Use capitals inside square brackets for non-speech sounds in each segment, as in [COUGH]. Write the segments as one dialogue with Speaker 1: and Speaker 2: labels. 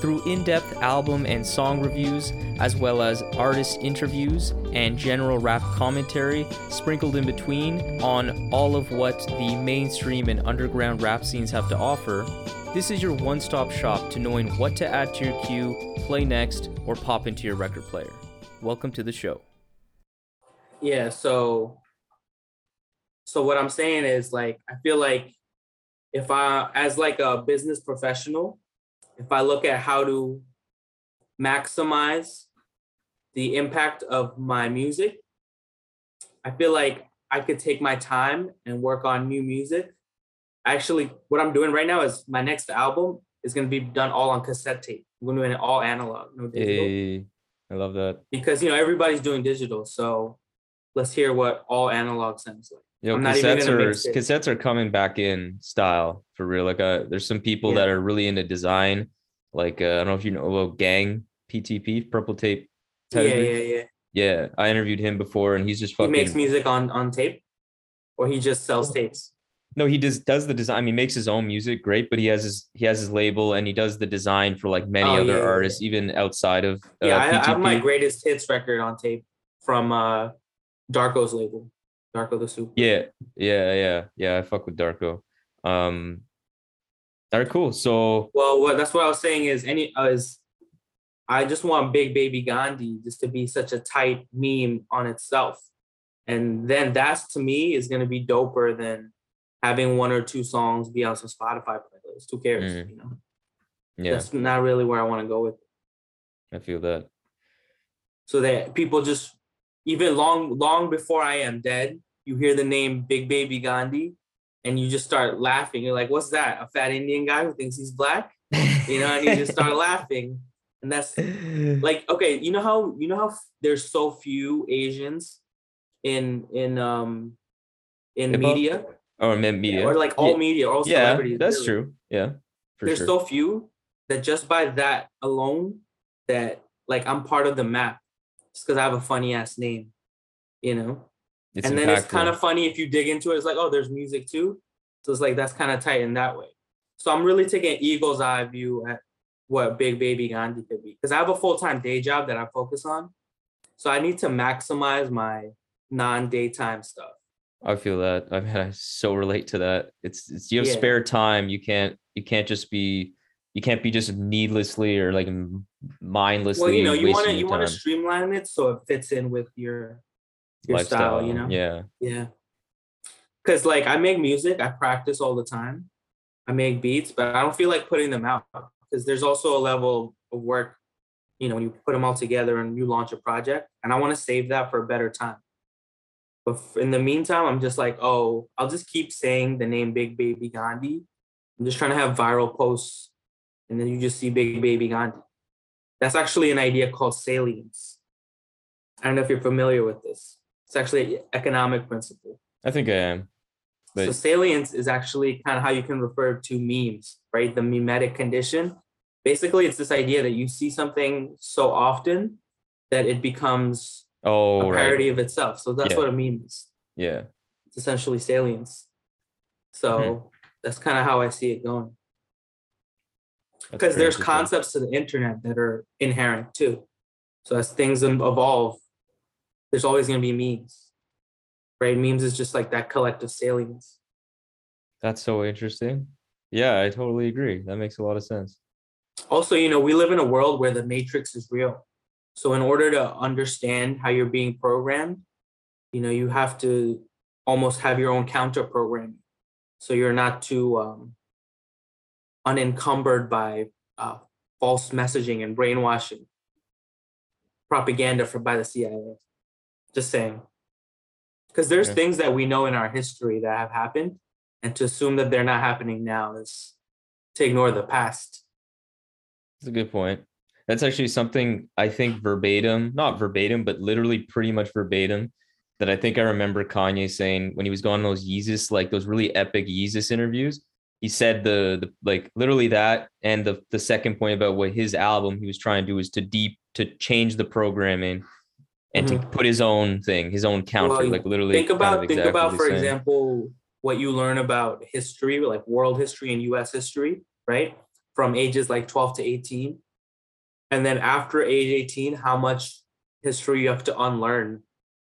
Speaker 1: Through in depth album and song reviews, as well as artist interviews and general rap commentary sprinkled in between on all of what the mainstream and underground rap scenes have to offer, this is your one stop shop to knowing what to add to your queue, play next, or pop into your record player. Welcome to the show.
Speaker 2: yeah so so what i'm saying is like i feel like if i as like a business professional if i look at how to maximize the impact of my music i feel like i could take my time and work on new music. Actually what i'm doing right now is my next album is going to be done all on cassette tape. I'm going to do it all analog no digital.
Speaker 1: Hey, I love that.
Speaker 2: because you know everybody's doing digital so let's hear what all analog sounds like
Speaker 1: Yo,
Speaker 2: I'm not even
Speaker 1: cassettes are cassettes are coming back in style for real. Like, uh, there's some people
Speaker 2: Yeah.
Speaker 1: that are really into design. Like, uh, I don't know if you know about Gang PTP, Purple Tape.
Speaker 2: yeah yeah yeah
Speaker 1: Yeah, I interviewed him before, and he's just
Speaker 2: he makes music on on tape or he just sells tapes
Speaker 1: no, he does does the design. I mean, he makes his own music, great, but he has his he has his label, and he does the design for like many
Speaker 2: Oh,
Speaker 1: other
Speaker 2: yeah, yeah,
Speaker 1: artists, even outside of uh,
Speaker 2: yeah I, I have my greatest hits record on tape from uh darko's label darko the soup
Speaker 1: Yeah, yeah, yeah, yeah. I fuck with Darko. Um, all right, cool. So
Speaker 2: well what that's what i was saying is any uh, is i just want big baby gandhi just to be such a tight meme on itself and then that's to me is going to be doper than having one or two songs be on some spotify playlist who cares
Speaker 1: Mhm.
Speaker 2: you know
Speaker 1: yeah,
Speaker 2: that's not really where i want to go with it.
Speaker 1: I feel that.
Speaker 2: so that people just even long long before I am dead, you hear the name Big Baby Gandhi, and you just start laughing. You're like, "What's that? A fat Indian guy who thinks he's black?" You know, and you just start [LAUGHS] laughing, and that's [LAUGHS] like, okay, you know how you know how there's so few Asians in in um in
Speaker 1: Hip-hop?
Speaker 2: media
Speaker 1: or men media
Speaker 2: or like all
Speaker 1: Yeah.
Speaker 2: media, all
Speaker 1: yeah,
Speaker 2: celebrities.
Speaker 1: that's
Speaker 2: really.
Speaker 1: true. Yeah,
Speaker 2: there's
Speaker 1: sure.
Speaker 2: so few that just by that alone that like I'm part of the map just because I have a funny ass name, you know.
Speaker 1: It's
Speaker 2: and then it's kind of funny if you dig into it. It's like, oh, there's music too. So it's like that's kind of tight in that way. So I'm really taking eagle's eye view at what Big Baby Gandhi could be because I have a full time day job that I focus on. So I need to maximize my non daytime stuff.
Speaker 1: I feel that. I mean, [LAUGHS] I so relate to that. It's it's you have
Speaker 2: Yeah.
Speaker 1: spare time. You can't you can't just be you can't be just needlessly or like mindlessly.
Speaker 2: Well, you know, you want to you want to streamline it so it fits in with your your style. You know.
Speaker 1: Yeah.
Speaker 2: Yeah. Cause like I make music, I practice all the time. I make beats, but I don't feel like putting them out because there's also a level of work, you know, when you put them all together and you launch a project. And I want to save that for a better time. But in the meantime, I'm just like, oh, I'll just keep saying the name Big Baby Gandhi. I'm just trying to have viral posts. And then you just see Big Baby Gandhi. That's actually an idea called salience. I don't know if you're familiar with this. It's actually an economic principle.
Speaker 1: I think I am.
Speaker 2: so salience is actually kind of how you can refer to memes, right? The mimetic condition. Basically, it's this idea that you see something so often that it becomes
Speaker 1: oh
Speaker 2: a
Speaker 1: right.
Speaker 2: parody of itself. So that's
Speaker 1: Yeah.
Speaker 2: what a meme is.
Speaker 1: Yeah.
Speaker 2: It's essentially salience. So
Speaker 1: Hmm.
Speaker 2: that's kind of how I see it going. Because there's concepts to the internet that are inherent too. So as things evolve, there's always going to be memes, right? Memes is just like that collective salience.
Speaker 1: That's so interesting. Yeah, I totally agree. That makes a lot of sense.
Speaker 2: also you know we live in a world where the matrix is real so in order to understand how you're being programmed you know you have to almost have your own counter programming so you're not too um, unencumbered by uh, false messaging and brainwashing propaganda for by the cia just saying because there's
Speaker 1: Okay.
Speaker 2: things that we know in our history that have happened and to assume that they're not happening now is to ignore the past
Speaker 1: That's a good point. That's actually something I think verbatim, not verbatim, but literally pretty much verbatim that I think I remember Kanye saying when he was going on those Yeezus, like those really epic Yeezus interviews. He said the, the like literally that and the the second point about what his album he was trying to do is to deep to change the programming and to put his own thing, his own counter,
Speaker 2: Mm-hmm. Well,
Speaker 1: like literally.
Speaker 2: think
Speaker 1: kind of
Speaker 2: about think
Speaker 1: exactly
Speaker 2: about for example what you learn about history like world history and us history right from ages like 12 to 18 and then after age 18 how much history you have to unlearn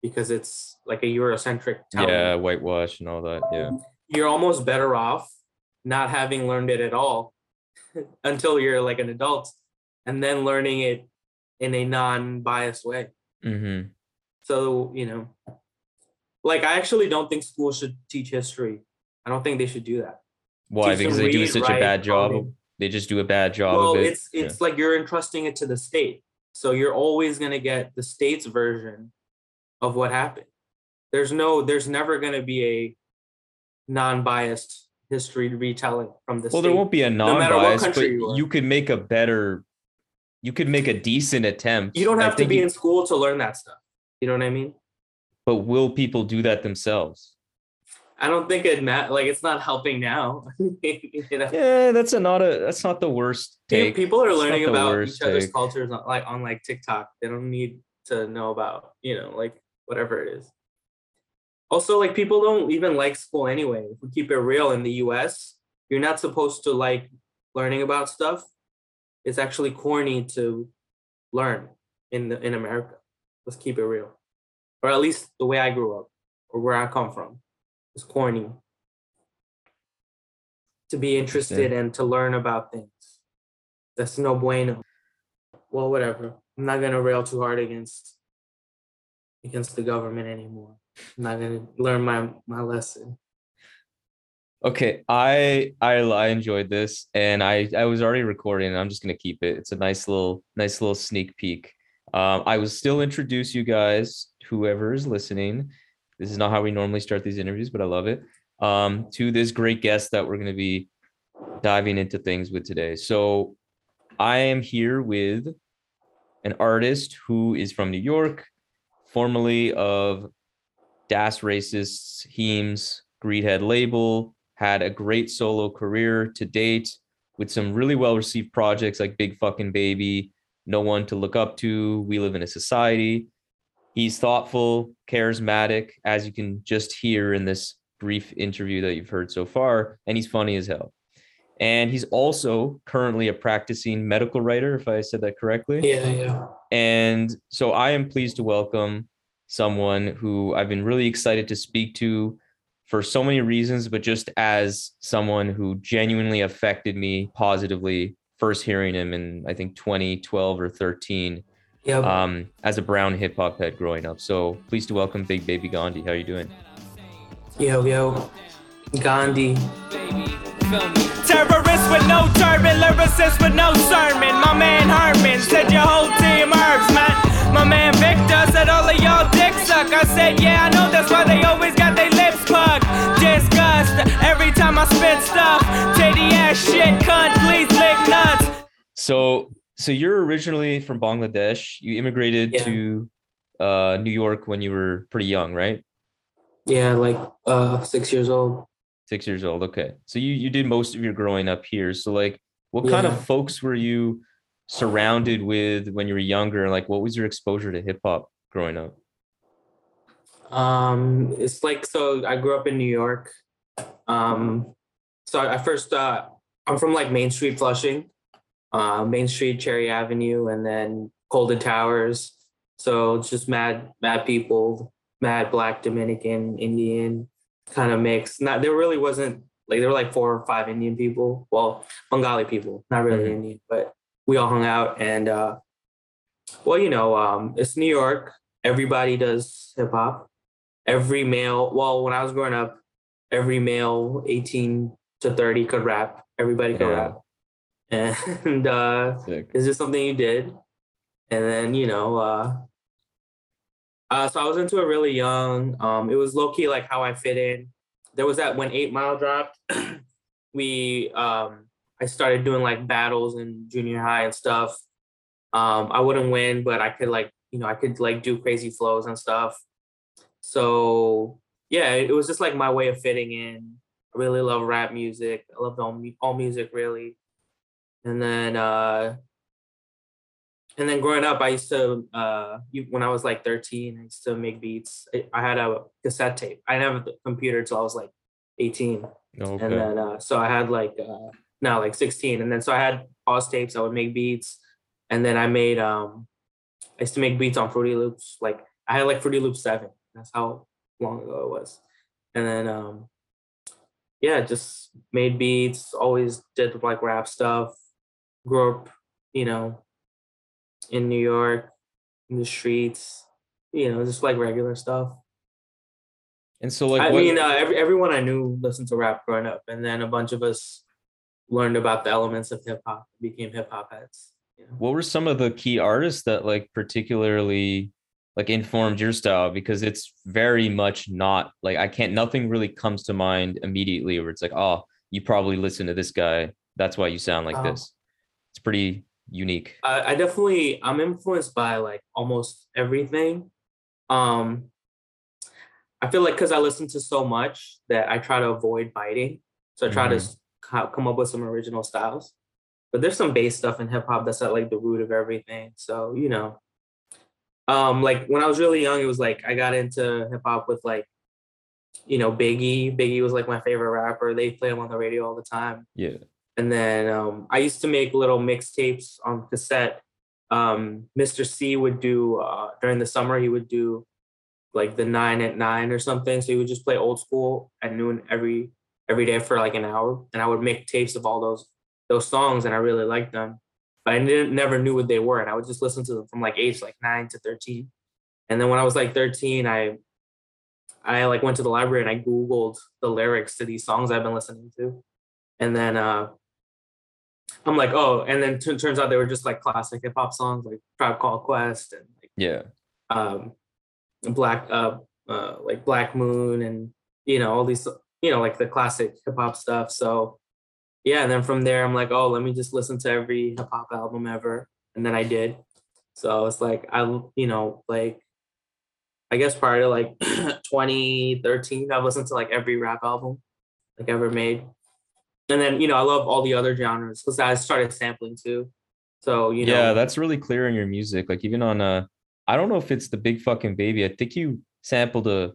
Speaker 2: because it's like a eurocentric town
Speaker 1: Yeah, whitewash and all that. Yeah.
Speaker 2: you're almost better off not having learned it at all [LAUGHS] until you're like an adult and then learning it in a non-biased way
Speaker 1: hmm
Speaker 2: so, you know, like I actually don't think schools should teach history. I don't think they should do that.
Speaker 1: Why?
Speaker 2: Teach
Speaker 1: Because they do
Speaker 2: read,
Speaker 1: such a bad job.
Speaker 2: coding.
Speaker 1: They just do a bad job
Speaker 2: Well,
Speaker 1: of it.
Speaker 2: it's it's like you're entrusting it to the state. So you're always gonna get the state's version of what happened. There's no, there's never gonna be a non-biased history retelling from the
Speaker 1: well,
Speaker 2: state.
Speaker 1: there won't be a
Speaker 2: no matter what
Speaker 1: non-bias, but
Speaker 2: you
Speaker 1: you could make a better. You could make a decent attempt.
Speaker 2: You don't have to be
Speaker 1: you-
Speaker 2: in school to learn that stuff. You know what I mean?
Speaker 1: But will people do that themselves?
Speaker 2: I don't think it ma- like it's not helping now. [LAUGHS] you know?
Speaker 1: Yeah, that's a not a that's not the worst take.
Speaker 2: People are
Speaker 1: It's
Speaker 2: learning about each other's cultures on, like on like TikTok. They don't need to know about you know like whatever it is. Also, like people don't even like school anyway. If we keep it real in the U.S., you're not supposed to like learning about stuff. It's actually corny to learn in the in America. Let's keep it real, or at least the way I grew up or where I come from. It's corny to be interested and to learn about things. That's no bueno. Well, whatever. I'm not gonna rail too hard against against the government anymore. I'm not gonna learn my my lesson.
Speaker 1: Okay, I I I enjoyed this, and I I was already recording. I'm just gonna keep it. It's a nice little nice little sneak peek. Um, I will still introduce you guys, whoever is listening. This is not how we normally start these interviews, but I love it. Um, to this great guest that we're gonna be diving into things with today. So, I am here with an artist who is from New York, formerly of Das Racists, Heems, Greedhead label, had a great solo career to date with some really well received projects like Big Fucking Baby, No One to Look Up to, We Live in a Society. He's thoughtful, charismatic, as you can just hear in this brief interview that you've heard so far, and he's funny as hell. And he's also currently a practicing medical writer, if I said that correctly.
Speaker 2: Yeah, yeah.
Speaker 1: And so I am pleased to welcome someone who I've been really excited to speak to for so many reasons, but just as someone who genuinely affected me positively, first hearing him in I think 2012 or 13
Speaker 2: Yeah.
Speaker 1: um, as a brown hip hop head growing up. So pleased to welcome Big Baby Gandhi. How are you doing?
Speaker 2: yo, yo. Gandhi.
Speaker 3: Terrorist with no turban, lyricist with no sermon. My man Herman said your whole team herbs, man. My man Victor said all of y'all dick suck. I said, yeah, I know that's why they always got their lips plugged. Disgust every time I spit stuff. Titty ass shit, cunt, please lick nuts.
Speaker 1: So so you're originally from Bangladesh. You immigrated
Speaker 2: Yeah.
Speaker 1: to uh, New York when you were pretty young, right?
Speaker 2: Yeah, like uh six years old.
Speaker 1: Six years old. Okay. So you you did most of your growing up here. So like what kind of folks were you surrounded with when you were younger? Like what was your exposure to hip hop growing up?
Speaker 2: Um, it's like so. I grew up in New York. Um, so I first uh, I'm from like Main Street, Flushing, uh, Main Street, Cherry Avenue, and then Colden Towers. So it's just mad, mad people, mad Black, Dominican, Indian kind of mix. Not there really wasn't like there were like four or five Indian people. Well, Bengali people, not really
Speaker 1: Mhm.
Speaker 2: Indian, but we all hung out and uh, well, you know, um, it's New York. Everybody does hip hop. Every male well when i was growing up every male 18 to 30 could rap. Everybody could
Speaker 1: Yeah.
Speaker 2: rap and uh it's just something you did. And then you know uh uh so i was into it really young. Um it was low-key like how i fit in. There was that when eight mile dropped [CLEARS THROAT] we um i started doing like battles in junior high and stuff Um, I wouldn't win, but I could like, you know, I could like do crazy flows and stuff. So yeah, it was just like my way of fitting in. I really love rap music. I love all, all music really. And then uh and then growing up, I used to uh when I was like 13, I used to make beats. I, I had a cassette tape. I didn't have a computer until I was like 18
Speaker 1: Okay.
Speaker 2: and then uh, so I had like uh, no like 16, and then so I had pause tapes. I would make beats, and then I made um I used to make beats on Fruity Loops. Like I had like Fruity Loops seven. That's how long ago it was, and then um yeah, just made beats. Always did like rap stuff. Grew up, you know, in New York, in the streets. You know, just like regular stuff.
Speaker 1: and so like
Speaker 2: I
Speaker 1: what,
Speaker 2: mean, uh, every, everyone I knew listened to rap growing up, and then a bunch of us learned about the elements of hip hop, became hip hop heads. You know?
Speaker 1: what were some of the key artists that like particularly like informed your style because it's very much not like i can't nothing really comes to mind immediately where it's like oh you probably listen to this guy that's why you sound like
Speaker 2: Oh.
Speaker 1: this it's pretty unique
Speaker 2: I, I definitely I'm influenced by like almost everything. Um, I feel like because I listen to so much that I try to avoid biting, so I try to s- co- come up with some original styles. But there's some bass stuff in hip hop that's at like the root of everything. So you know, um, like when I was really young, it was like I got into hip hop with like, you know, Biggie. Biggie was like my favorite rapper. They play him on the radio all the time.
Speaker 1: yeah
Speaker 2: And then um, I used to make little mixtapes on cassette. Um, Mr. C would do uh, during the summer. He would do like the nine at nine or something. So he would just play old school at noon every every day for like an hour, and I would make tapes of all those those songs, and I really liked them. But I didn't never knew what they were, and I would just listen to them from like age like nine to thirteen. And then when I was like thirteen, I I like went to the library and I googled the lyrics to these songs I've been listening to, and then uh, I'm like, oh, and then t- turns out they were just like classic hip hop songs like Tribe Called Quest and like
Speaker 1: yeah
Speaker 2: um Black uh, uh like Black Moon and you know all these you know like the classic hip hop stuff. So yeah, and then from there I'm like, oh, let me just listen to every hip hop album ever, and then I did. So it's like I you know like I guess prior to like [CLEARS THROAT] 2013, I've listened to like every rap album like ever made. And then, you know, I love all the other genres because I started sampling too. So, you know,
Speaker 1: yeah that's really clear in your music like even on uh i don't know if it's the big fucking baby i think you sampled a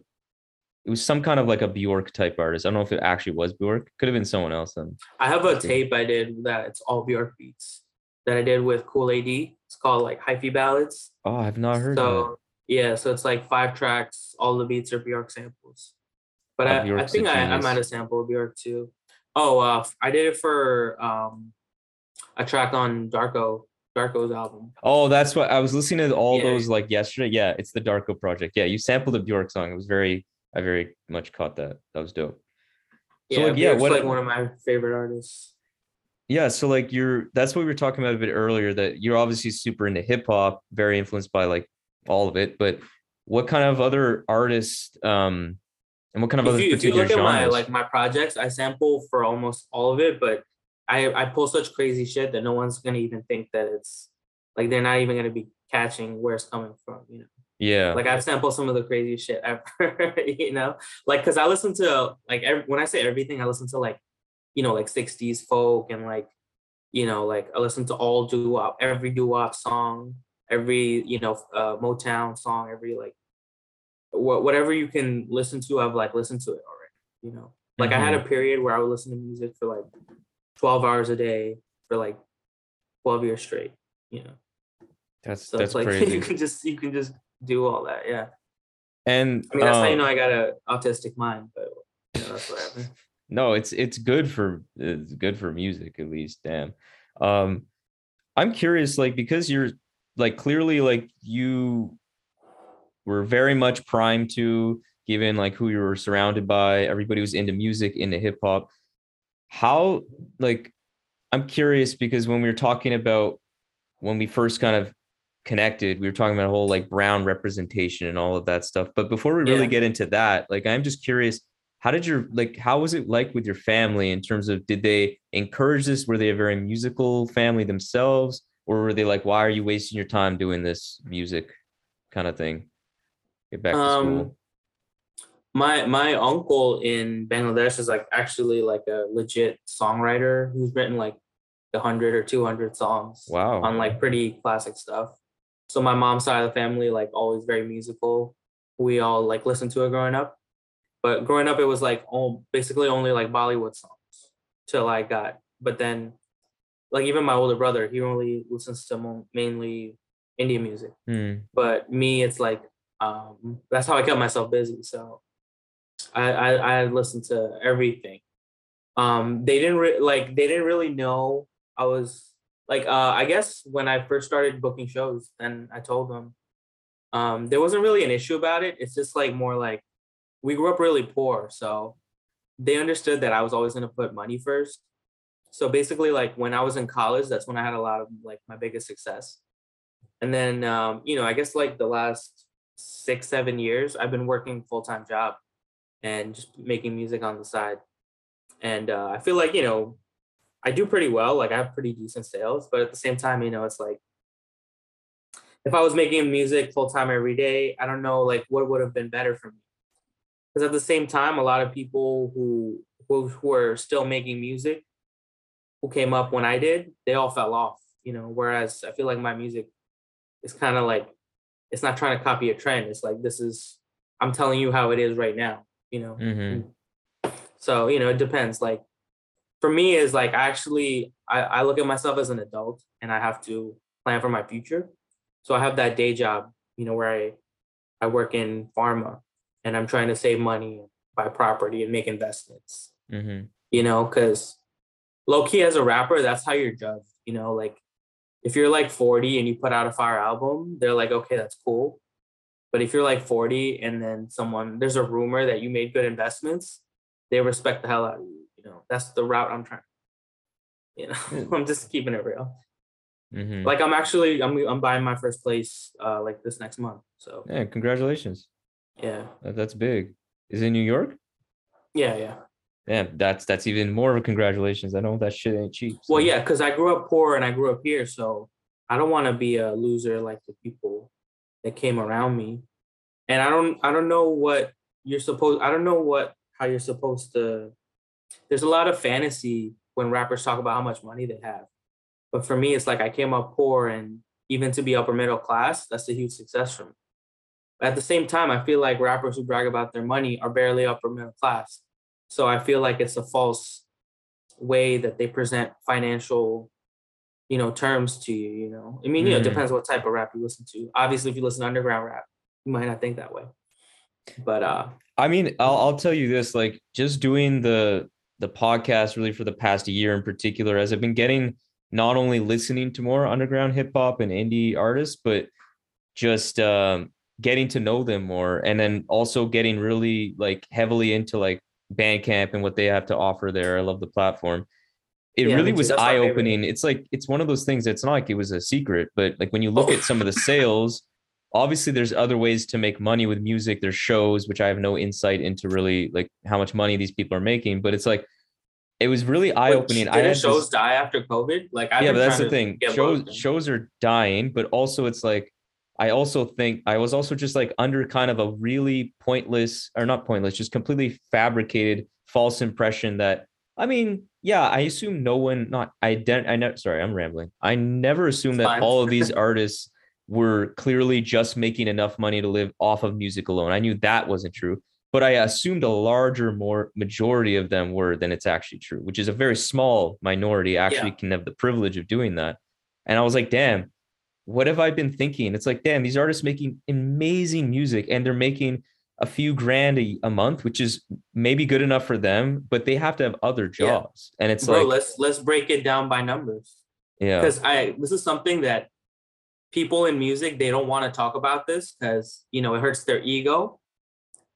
Speaker 1: it was some kind of like a bjork type artist i don't know if it actually was bjork could have been someone else then
Speaker 2: I have a tape I did that it's all Bjork beats that I did with Cool AD. It's called like Hyphy Ballads.
Speaker 1: oh i've not heard that
Speaker 2: So yeah, so it's like five tracks. All the beats are Bjork samples. But
Speaker 1: Oh,
Speaker 2: I, I think I, I might have sampled Bjork too. Oh, uh, I did it for um a track on Darko, Darko's album.
Speaker 1: Oh, that's what I was listening to all
Speaker 2: Yeah.
Speaker 1: those like yesterday. Yeah, it's the Darko project. Yeah, you sampled a Bjork song. It was very, I very much caught that. That was dope. So,
Speaker 2: Yeah,
Speaker 1: like, yeah, what-
Speaker 2: like one of my favorite artists.
Speaker 1: Yeah, so like you're that's what we were talking about a bit earlier that you're obviously super into hip hop, very influenced by like all of it, but what kind of other artists um and what kind of
Speaker 2: if
Speaker 1: other
Speaker 2: you, if you
Speaker 1: particular
Speaker 2: look at my like my projects, I sample for almost all of it, but I I pull such crazy shit that no one's gonna even think that it's like they're not even gonna be catching where it's coming from, you know.
Speaker 1: Yeah.
Speaker 2: Like I've sampled some of the craziest shit ever, [LAUGHS] you know. Like because I listen to like every, when I say everything, I listen to like you know like '60s folk and like you know like I listen to all doo wop, every doo wop song, every you know uh, Motown song, every like wha- whatever you can listen to, I've like listened to it already. You know, like I had
Speaker 1: Mm-hmm.
Speaker 2: a period where I would listen to music for like 12 hours a day for like 12 years straight. You know,
Speaker 1: that's
Speaker 2: so
Speaker 1: that's
Speaker 2: like [LAUGHS]
Speaker 1: crazy.
Speaker 2: you can just you can just do all that. Yeah.
Speaker 1: and
Speaker 2: I mean, that's how you
Speaker 1: um,
Speaker 2: know I got an autistic mind, but you know, that's what happened.
Speaker 1: no it's it's good for it's good for music at least damn um i'm curious like because you're like clearly like you were very much primed to given like who you were surrounded by everybody was into music into hip hop how like i'm curious because when we were talking about when we first kind of connected we were talking about a whole like brown representation and all of that stuff but before we really
Speaker 2: Yeah.
Speaker 1: get into that like i'm just curious how did your like how was it like with your family in terms of did they encourage this were they a very musical family themselves or were they like, "Why are you wasting your time doing this music?" kind of thing? Get back to
Speaker 2: Um,
Speaker 1: school.
Speaker 2: my my uncle in Bangladesh is like actually like a legit songwriter who's written like a hundred or two hundred songs
Speaker 1: Wow.
Speaker 2: on like pretty classic stuff. So my mom's side of the family like always very musical. We all like listened to it growing up, but growing up it was like oh basically only like Bollywood songs till I got. But then like even my older brother he only listens to mainly Indian music
Speaker 1: Hmm.
Speaker 2: but me it's like um that's how i kept myself busy so i i, I listened to everything um they didn't re- like they didn't really know i was like uh i guess when i first started booking shows and i told them um there wasn't really an issue about it. It's just like more like we grew up really poor so they understood that i was always to put money first. So basically like when i was in college that's when i had a lot of like my biggest success. And then um, you know i guess like the last six seven years i've been working full-time job and just making music on the side. And uh, i feel like you know i do pretty well like i have pretty decent sales but at the same time you know it's like if i was making music full-time every day i don't know like what would have been better for me because at the same time a lot of people who who, who are still making music who came up when i did they all fell off you know whereas i feel like my music it's kind of like it's not trying to copy a trend. It's like this is I'm telling you how it is right now, you know.
Speaker 1: hmm
Speaker 2: So, you know, it depends. Like for me is like I actually I, I look at myself as an adult and I have to plan for my future. So I have that day job, you know, where I I work in pharma and I'm trying to save money, buy property and make investments
Speaker 1: hmm
Speaker 2: you know, because low key as a rapper, that's how you're judged, you know, like if you're like 40 and you put out a fire album, they're like, okay, that's cool. But if you're like 40 and then someone, there's a rumor that you made good investments, they respect the hell out of you. Know, that's the route I'm trying. You know, [LAUGHS] I'm just keeping it real.
Speaker 1: hmm
Speaker 2: Like I'm actually, I'm, I'm buying my first place uh like this next month. So
Speaker 1: Yeah, congratulations.
Speaker 2: yeah,
Speaker 1: That- That's big. Is it New York?
Speaker 2: yeah, yeah.
Speaker 1: Yeah, that's that's even more of a congratulations. I know that shit ain't cheap.
Speaker 2: Well, yeah, because I grew up poor and I grew up here, so I don't want to be a loser like the people that came around me. And I don't, I don't know what you're supposed. I don't know what how you're supposed to. There's a lot of fantasy when rappers talk about how much money they have, but for me, it's like I came up poor, and even to be upper middle class, that's a huge success for me. But at the same time, I feel like rappers who brag about their money are barely upper middle class. So I feel like it's a false way that they present financial you know terms to you you know i mean you know it
Speaker 1: Mhm.
Speaker 2: depends what type of rap you listen to obviously if you listen to underground rap you might not think that way but uh
Speaker 1: I mean, I'll I'll tell you this, like just doing the the podcast really for the past year in particular, as I've been getting not only listening to more underground hip hop and indie artists, but just um, getting to know them more, and then also getting really like heavily into like Bandcamp and what they have to offer there. I love the platform. It
Speaker 2: Yeah,
Speaker 1: really was eye opening. It's like it's one of those things. It's not like it was a secret, but like when you look at some of the [LAUGHS] sales obviously there's other ways to make money with music. There's shows which i have no insight into really like how much money these people are making but it's like it was really eye opening i
Speaker 2: didn't
Speaker 1: had
Speaker 2: shows
Speaker 1: this,
Speaker 2: die after covid? Like I've
Speaker 1: yeah but that's the thing. shows shows are dying but also it's like i also think i was also just like under kind of a really pointless or not pointless just completely fabricated false impression that i mean yeah i assume no one not i don't i know sorry i'm rambling. I never assumed that all of these [LAUGHS] artists were clearly just making enough money to live off of music alone. I knew that wasn't true, but I assumed a larger more majority of them were than it's actually true, which is a very small minority actually can have the privilege of doing that. And I was like, damn, what have I been thinking? It's like, damn, these artists making amazing music and they're making a few grand a, a month, which is maybe good enough for them, but they have to have other
Speaker 2: Yeah.
Speaker 1: jobs. And it's
Speaker 2: bro
Speaker 1: like,
Speaker 2: let's let's break it down by numbers
Speaker 1: yeah,
Speaker 2: because i this is something that people in music they don't want to talk about this because you know it hurts their ego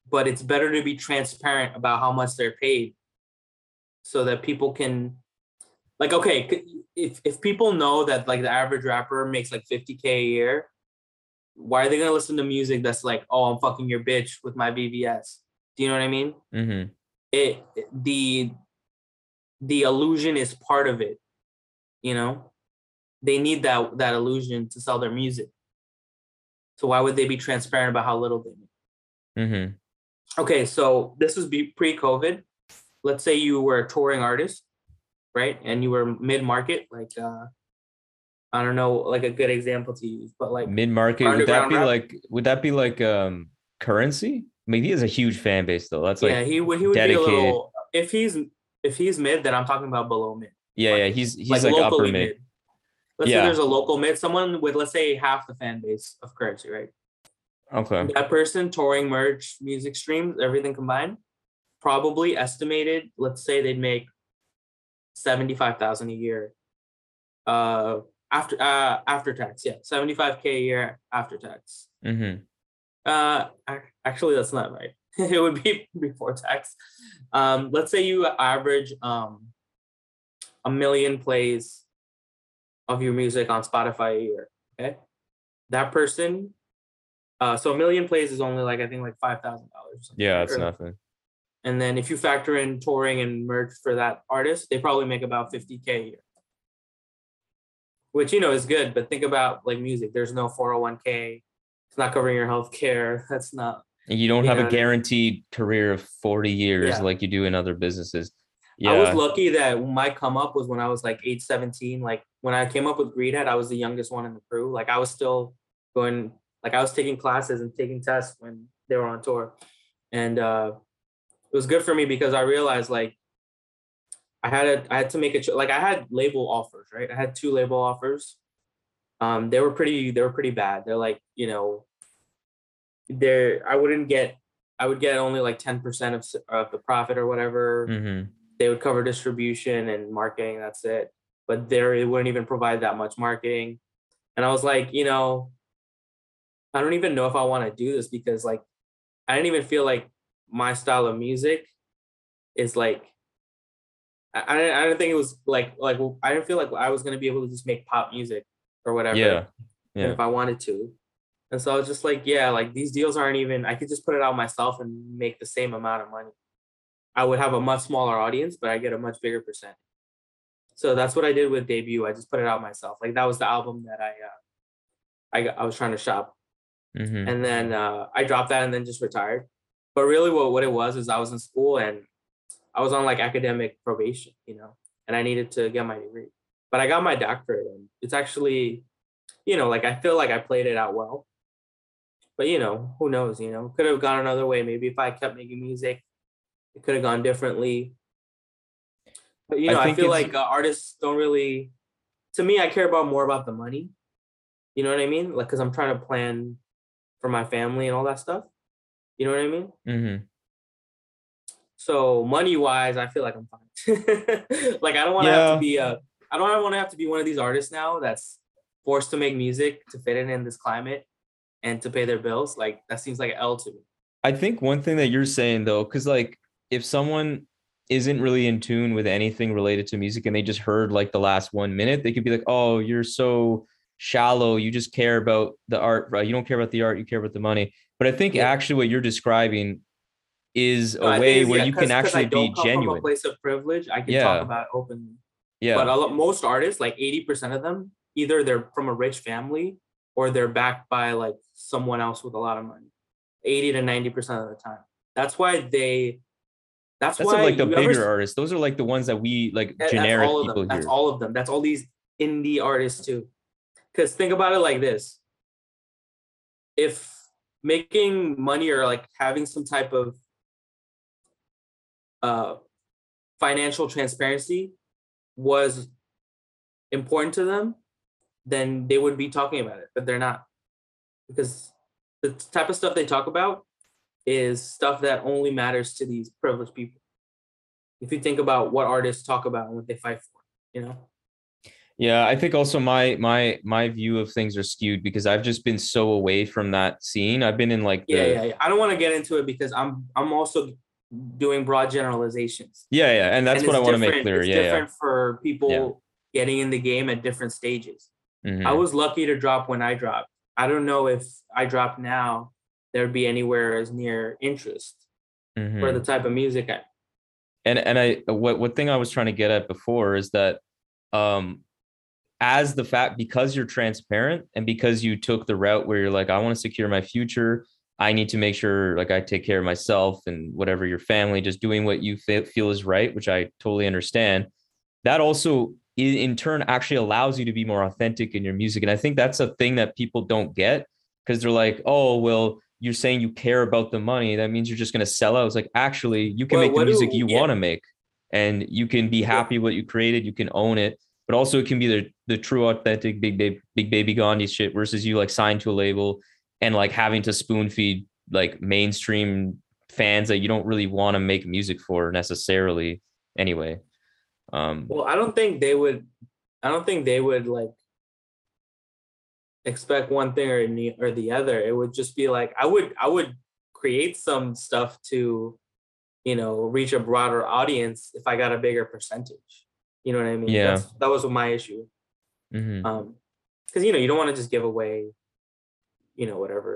Speaker 2: but it's better to be transparent about how much they're paid so that people can like okay if if people know that like the average rapper makes like 50k a year why are they gonna listen to music that's like oh i'm fucking your bitch with my bbs do you know what i mean?
Speaker 1: Hmm
Speaker 2: it the the illusion is part of it you know they need that that illusion to sell their music. So why would they be transparent about how little they make?
Speaker 1: Mm-hmm.
Speaker 2: Okay, so this is be pre-COVID. Let's say you were a touring artist, right? And you were mid-market, like uh I don't know, like a good example to use, but like
Speaker 1: Mid market would that be
Speaker 2: rap?
Speaker 1: like would that be like um Curren$y? I mean, he has a huge fan base though. That's like
Speaker 2: yeah,
Speaker 1: yeah,
Speaker 2: he would he would
Speaker 1: dedicated.
Speaker 2: be a little if he's if he's mid, then I'm talking about below mid.
Speaker 1: yeah,
Speaker 2: like-
Speaker 1: He's he's like, upper
Speaker 2: locally
Speaker 1: mid.
Speaker 2: Let's
Speaker 1: Yeah.
Speaker 2: say there's a local mid, someone with let's say half the fan base of Curren$y, right?
Speaker 1: Okay.
Speaker 2: That person touring merch, music streams, everything combined, probably estimated, let's say they'd make seventy-five thousand a year. Uh after uh after tax, yeah, 75k a year after tax.
Speaker 1: Mm-hmm.
Speaker 2: Uh actually that's not right. [LAUGHS] it would be [LAUGHS] before tax. Um let's say you average um a million plays of your music on Spotify a year, okay? That person uh so a million plays is only like I think like $5,000 or something.
Speaker 1: Yeah, it's
Speaker 2: or-
Speaker 1: nothing.
Speaker 2: And then if you factor in touring and merch for that artist, they probably make about 50k a year. Which you know is good, but think about like music. There's no 401k. It's not covering your health care. That's not
Speaker 1: you don't
Speaker 2: You
Speaker 1: have
Speaker 2: know
Speaker 1: a
Speaker 2: what I mean?
Speaker 1: guaranteed career of 40 years
Speaker 2: Yeah.
Speaker 1: like you do in other businesses.
Speaker 2: I was lucky that my come up was when I was like age 17. Like when I came up with Greedhead, I was the youngest one in the crew. Like I was still going, like I was taking classes and taking tests when they were on tour. And uh it was good for me because I realized like I had a, I had to make a cho- like I had label offers, right? I had two label offers. Um, they were pretty they were pretty bad. They're like, you know, they're I wouldn't get I would get only like 10% of, of the profit or whatever
Speaker 1: Mm-hmm.
Speaker 2: They would cover distribution and marketing that's it but there it wouldn't even provide that much marketing and i was like you know i don't even know if i want to do this because like i didn't even feel like my style of music is like i i didn't, I didn't think it was like like i didn't feel like i was going to be able to just make pop music or whatever
Speaker 1: Yeah. Yeah.
Speaker 2: if i wanted to and so i was just like yeah like these deals aren't even i could just put it out myself and make the same amount of money I would have a much smaller audience, but I get a much bigger percent. So that's what I did with debut. I just put it out myself. Like that was the album that I uh, I got, I was trying to shop,
Speaker 1: Mm-hmm.
Speaker 2: and then uh, I dropped that and then just retired. But really, what what it was is I was in school and I was on like academic probation, you know, and I needed to get my degree. But I got my doctorate, and it's actually, you know, like I feel like I played it out well. But you know, who knows? You know, could have gone another way. Maybe if I kept making music, it could have gone differently. But you know, I,
Speaker 1: think
Speaker 2: feel like uh, artists don't really. To me, I care about more about the money. You know what I mean? Like, cause I'm trying to plan for my family and all that stuff. You know what I mean?
Speaker 1: Mm-hmm.
Speaker 2: So money wise, I feel like I'm fine. [LAUGHS] like I don't want to have to be a. I don't want to have to be one of these artists now that's forced to make music to fit in in this climate and to pay their bills. Like that seems like an L to me.
Speaker 1: I think one thing that you're saying though, because like if someone isn't really in tune with anything related to music and they just heard like the last one minute, they could be like, "Oh, you're so shallow. You just care about the art, right? You don't care about the art. You care about the money." But I think
Speaker 2: Yeah.
Speaker 1: actually what you're describing is a
Speaker 2: No,
Speaker 1: way
Speaker 2: it's-
Speaker 1: where
Speaker 2: yeah,
Speaker 1: you can actually be
Speaker 2: come From a
Speaker 1: genuine.
Speaker 2: place of privilege, I can
Speaker 1: Yeah.
Speaker 2: talk about openly.
Speaker 1: Yeah.
Speaker 2: But a lot, most artists, like eighty percent of them, either they're from a rich family or they're backed by like someone else with a lot of money. Eighty to ninety percent of the time. That's why they. That's,
Speaker 1: That's
Speaker 2: why
Speaker 1: like the
Speaker 2: you ever
Speaker 1: bigger artists. Those are like the ones that we like generic
Speaker 2: that's all of
Speaker 1: people
Speaker 2: them. That's all of them. That's all these indie artists too. Because think about it like this: if making money or like having some type of uh, financial transparency was important to them, then they would be talking about it. But they're not, because the type of stuff they talk about is stuff that only matters to these privileged people if you think about what artists talk about and what they fight for, you know?
Speaker 1: Yeah, I think also my my my view of things are skewed because I've just been so away from that scene. I've been in like the
Speaker 2: Yeah, yeah, yeah. I don't want to get into it because I'm I'm also doing broad generalizations.
Speaker 1: yeah, yeah, and that's
Speaker 2: And
Speaker 1: what I want to make clear.
Speaker 2: It's
Speaker 1: Yeah, yeah.
Speaker 2: different for people getting in the game at different stages.
Speaker 1: Mhm.
Speaker 2: I was lucky to drop when I dropped. I don't know if I drop now, there'd be anywhere as near interest
Speaker 1: Mhm.
Speaker 2: for the type of music I
Speaker 1: and and I what what thing I was trying to get at before is that um as the fact because you're transparent and because you took the route where you're like, I want to secure my future. I need to make sure like I take care of myself and whatever your family, just doing what you feel is right, which I totally understand. That also in turn actually allows you to be more authentic in your music. And I think that's a thing that people don't get because they're like, oh, well, you're saying you care about the money. That means you're just going to sell out. It's like, actually, you can
Speaker 2: Well,
Speaker 1: make the
Speaker 2: what do-
Speaker 1: music you
Speaker 2: yeah.
Speaker 1: want to make and you can be happy with what you created. You can own it, but also it can be the, the true authentic big baby, big baby Gandhi shit versus you like signed to a label and like having to spoon feed like mainstream fans that you don't really want to make music for necessarily anyway. Um,
Speaker 2: Well, I don't think they would. I don't think they would like expect one thing or the or the other. It would just be like I would I would create some stuff to, you know, reach a broader audience if I got a bigger percentage. You know what I mean?
Speaker 1: Yeah.
Speaker 2: That's, that was my issue.
Speaker 1: mhm.
Speaker 2: Um, because you know you don't want to just give away, you know, whatever.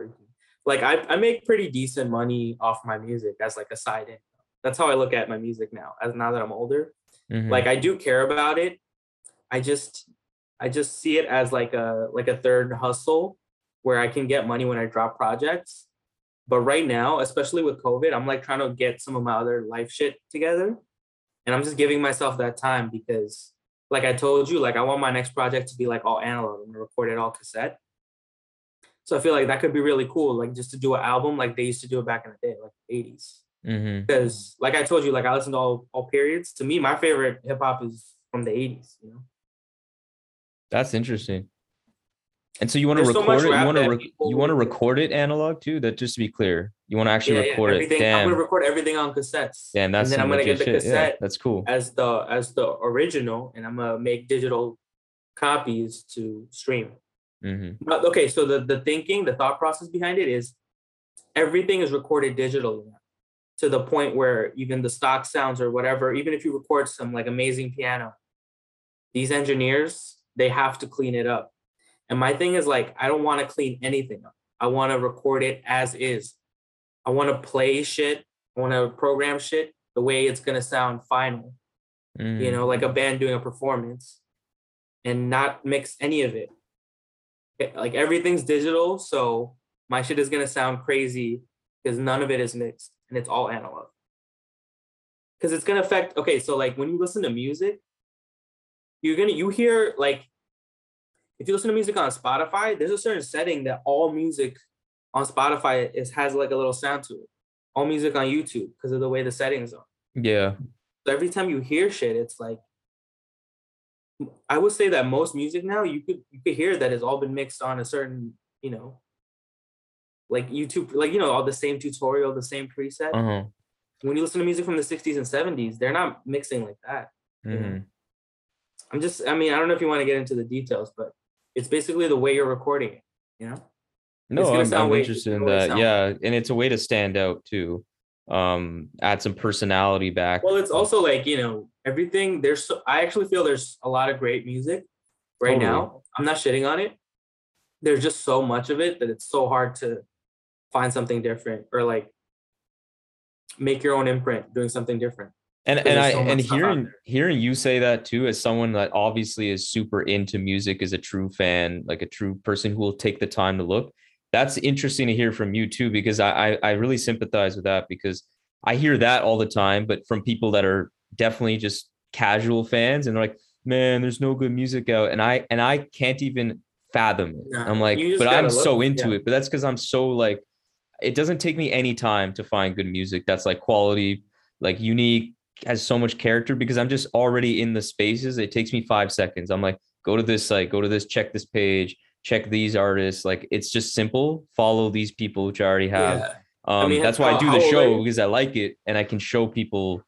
Speaker 2: Like I I make pretty decent money off my music as like a side income. That's how I look at my music now. As now that I'm older
Speaker 1: Mhm.
Speaker 2: like i do care about it i just i just see it as like a like a third hustle where i can get money when i drop projects but right now especially with covid i'm like trying to get some of my other life shit together and i'm just giving myself that time because like i told you like i want my next project to be like all analog and record it all cassette so i feel like that could be really cool like just to do an album like they used to do it back in the day like 80s
Speaker 1: Mhm.
Speaker 2: because like I told you, like I listen to all, all periods. To me, my favorite hip hop is from the 80s, you know.
Speaker 1: That's interesting. And so you want to
Speaker 2: There's
Speaker 1: record
Speaker 2: much
Speaker 1: it? You want to re- you want to record it analog too? That just to be clear, you want to actually
Speaker 2: Yeah, yeah,
Speaker 1: record it.
Speaker 2: everything. I'm gonna record everything on cassettes.
Speaker 1: damn, that's
Speaker 2: and then I'm gonna get the
Speaker 1: shit. Yeah,
Speaker 2: cassette
Speaker 1: that's cool.
Speaker 2: as the as the original, and I'm gonna make digital copies to stream.
Speaker 1: hmm
Speaker 2: But okay, so the the thinking, the thought process behind it is everything is recorded digitally to the point where even the stock sounds or whatever, even if you record some like amazing piano, these engineers they have to clean it up. And my thing is like I don't want to clean anything up. I want to record it as is. I want to play shit. I want to program shit the way it's gonna sound final you
Speaker 1: Mm-hmm.
Speaker 2: know, like a band doing a performance and not mix any of it. Eh, Like everything's digital, so my shit is gonna sound crazy because none of it is mixed and it's all analog. Because it's gonna affect, okay, so like when you listen to music, you're gonna, you hear like, if you listen to music on Spotify, there's a certain setting that all music on Spotify is has like a little sound to it. All music on YouTube because of the way the settings are.
Speaker 1: Yeah.
Speaker 2: So every time you hear shit, it's like I would say that most music now you could you could hear that has all been mixed on a certain, you know, like YouTube, like you know, all the same tutorial, the same preset.
Speaker 1: Uh huh.
Speaker 2: When you listen to music from the 60s and 70s, they're not mixing like that.
Speaker 1: hmm
Speaker 2: I'm just, I mean, I don't know if you want to get into the details, but it's basically the way you're recording it, you know?
Speaker 1: No, I'm,
Speaker 2: sound
Speaker 1: I'm interested in that. Yeah, and it's a way to stand out too. Um, add some personality back.
Speaker 2: Well, it's also like, you know, everything there's so I actually feel there's a lot of great music right
Speaker 1: Totally.
Speaker 2: now. I'm not shitting on it. There's just so much of it that it's so hard to find something different or like make your own imprint doing something different.
Speaker 1: And and I
Speaker 2: so
Speaker 1: and
Speaker 2: much stuff out
Speaker 1: hearing hearing you say that too as someone that obviously is super into music is a true fan like a true person who will take the time to look that's interesting to hear from you too because I, I i really sympathize with that because i hear that all the time but from people that are definitely just casual fans and they're like man there's no good music out and i and i can't even fathom it.
Speaker 2: Nah,
Speaker 1: i'm like but i'm
Speaker 2: gotta
Speaker 1: so into
Speaker 2: yeah.
Speaker 1: it but that's because i'm so like it doesn't take me any time to find good music that's like quality like unique has so much character because I'm just already in the spaces. It takes me five seconds. I'm like, go to this site, go to this, check this page, check these artists. Like it's just simple. Follow these people, which I already have.
Speaker 2: Yeah.
Speaker 1: Um,
Speaker 2: mean,
Speaker 1: that's why I do the show because I like it and I can show people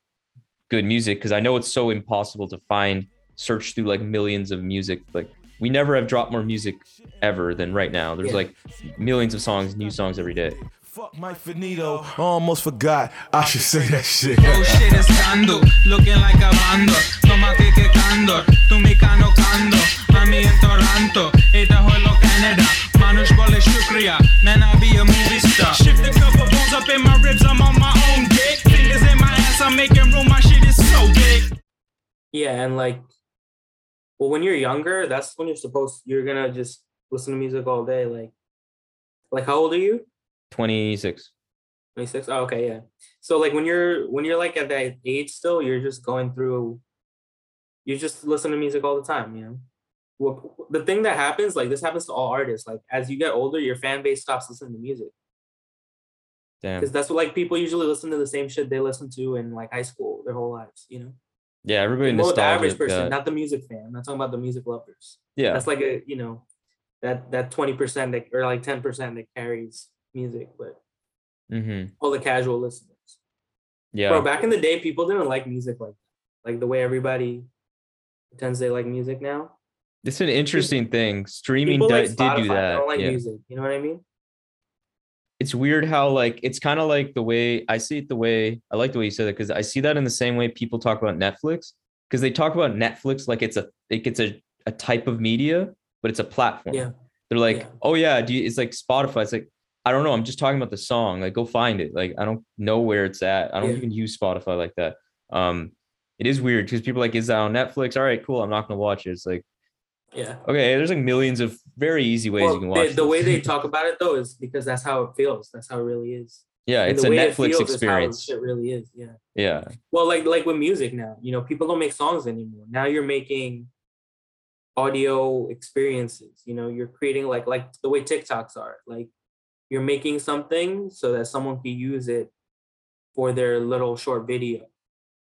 Speaker 1: good music because I know it's so impossible to find, search through like millions of music. Like we never have dropped more music ever than right now. There's
Speaker 2: Yeah.
Speaker 1: like millions of songs, new songs every day.
Speaker 4: Fuck Mike Finito. I almost forgot. I should say that shit.
Speaker 5: Oh shit is scandal, looking like a bando Toma que que candor, tu mi cano cando Ami in Toronto, এটা হলো Canada মানুষ বলে শুক্রিয়া, man I be a movie star Shift a couple bones up in my ribs, I'm on my own dick Fingers in my ass, I'm making room, my shit is so big
Speaker 2: Yeah, and like Well, when you're younger, that's when you're supposed. You're gonna just listen to music all day. Like, like how old are you?
Speaker 1: 26.
Speaker 2: 26 oh, okay yeah so like when you're when you're like at that age still you're just going through you just listen to music all the time you know well, the thing that happens like this happens to all artists like as you get older your fan base stops listening to music
Speaker 1: Damn.
Speaker 2: because that's what like people usually listen to the same shit they listen to in like high school their whole lives you know
Speaker 1: Yeah, everybody
Speaker 2: Well, the average person
Speaker 1: uh,
Speaker 2: not the music fan i'm not talking about the music lovers
Speaker 1: yeah.
Speaker 2: that's like a you know that that 20% that or like 10% that carries music but
Speaker 1: Mm-hmm.
Speaker 2: all the casual listeners
Speaker 1: Yeah.
Speaker 2: Bro, back in the day, people didn't like music like like the way everybody pretends they like music now.
Speaker 1: It's an interesting thing. Streaming
Speaker 2: like
Speaker 1: did do that.
Speaker 2: don't like
Speaker 1: yeah.
Speaker 2: music. You know what I mean?
Speaker 1: It's weird how like it's kind of like the way I see it. The way I like the way you said it because I see that in the same way people talk about Netflix because they talk about Netflix like it's a like it's a, a type of media, but it's a platform.
Speaker 2: Yeah.
Speaker 1: They're like,
Speaker 2: Yeah.
Speaker 1: oh yeah, do you, it's like Spotify. It's like I don't know. I'm just talking about the song. Like go find it. Like I don't know where it's at. I don't
Speaker 2: Yeah.
Speaker 1: even use Spotify like that. Um, it is weird because people are like, is that on Netflix? All right, cool. I'm not gonna watch it. It's like
Speaker 2: Yeah.
Speaker 1: okay, there's like millions of very easy ways
Speaker 2: Well,
Speaker 1: you can
Speaker 2: they-
Speaker 1: watch
Speaker 2: the
Speaker 1: this.
Speaker 2: way they talk about it though is because that's how it feels. That's how it really is.
Speaker 1: yeah,
Speaker 2: And
Speaker 1: it's
Speaker 2: the
Speaker 1: a
Speaker 2: it
Speaker 1: Netflix
Speaker 2: how
Speaker 1: experience.
Speaker 2: Shit really is. Yeah.
Speaker 1: Yeah.
Speaker 2: Well, like like with music now, you know, people don't make songs anymore. Now you're making audio experiences. You know, you're creating like like the way TikToks are. Like you're making something so that someone can use it for their little short video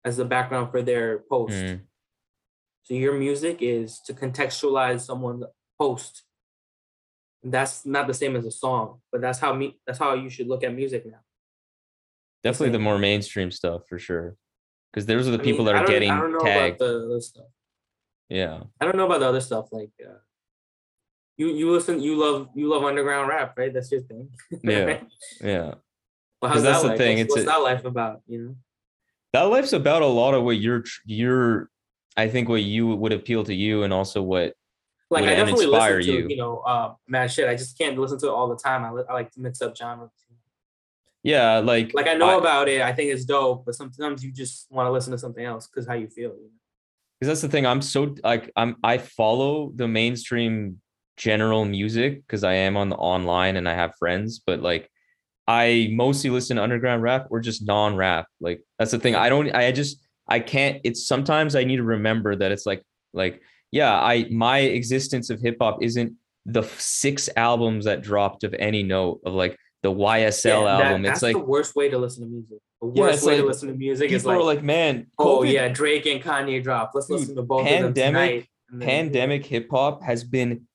Speaker 2: as the background for their post.
Speaker 1: Mm.
Speaker 2: So your music is to contextualize someone's post. That's not the same as a song, but that's how me that's how you should look at music now.
Speaker 1: Definitely the more mainstream stuff for sure. Because those are the
Speaker 2: I
Speaker 1: people
Speaker 2: mean,
Speaker 1: that are getting
Speaker 2: I don't know
Speaker 1: tagged.
Speaker 2: about the other stuff.
Speaker 1: yeah.
Speaker 2: I don't know about the other stuff. Like, uh, you you listen, you love you love underground rap, right? That's your thing. [LAUGHS]
Speaker 1: Yeah. Yeah.
Speaker 2: well, how's
Speaker 1: that's
Speaker 2: that
Speaker 1: the
Speaker 2: life?
Speaker 1: thing,
Speaker 2: What's,
Speaker 1: it's
Speaker 2: what's
Speaker 1: a-
Speaker 2: that life about? You know,
Speaker 1: That life's about a lot of what you're you're I think what you would appeal to you and also what
Speaker 2: like
Speaker 1: Would
Speaker 2: I definitely
Speaker 1: inspire
Speaker 2: listen to
Speaker 1: you?
Speaker 2: you know, uh, man, shit. I just can't listen to it all the time. I, li- I like to mix up genres.
Speaker 1: yeah, like
Speaker 2: Like I know about it. I think it's dope, but sometimes you just want to listen to something else because how you feel. You know?
Speaker 1: because that's the thing i'm so like i'm i follow the mainstream general music because i am on the online and i have friends but like i mostly listen to underground rap or just non-rap like that's the thing i don't i just i can't it's sometimes i need to remember that it's like like yeah i my existence of hip-hop isn't the six albums that dropped of any note of like the ysl
Speaker 2: Yeah, that-
Speaker 1: album it's like
Speaker 2: the worst way to listen to music. The worst
Speaker 1: it's
Speaker 2: way to listen to music is like,
Speaker 1: like man
Speaker 2: oh
Speaker 1: COVID-
Speaker 2: yeah, Drake and Kanye drop. Let's
Speaker 1: Dude,
Speaker 2: listen to both
Speaker 1: pandemic-
Speaker 2: of them tonight.
Speaker 1: pandemic hip hop has been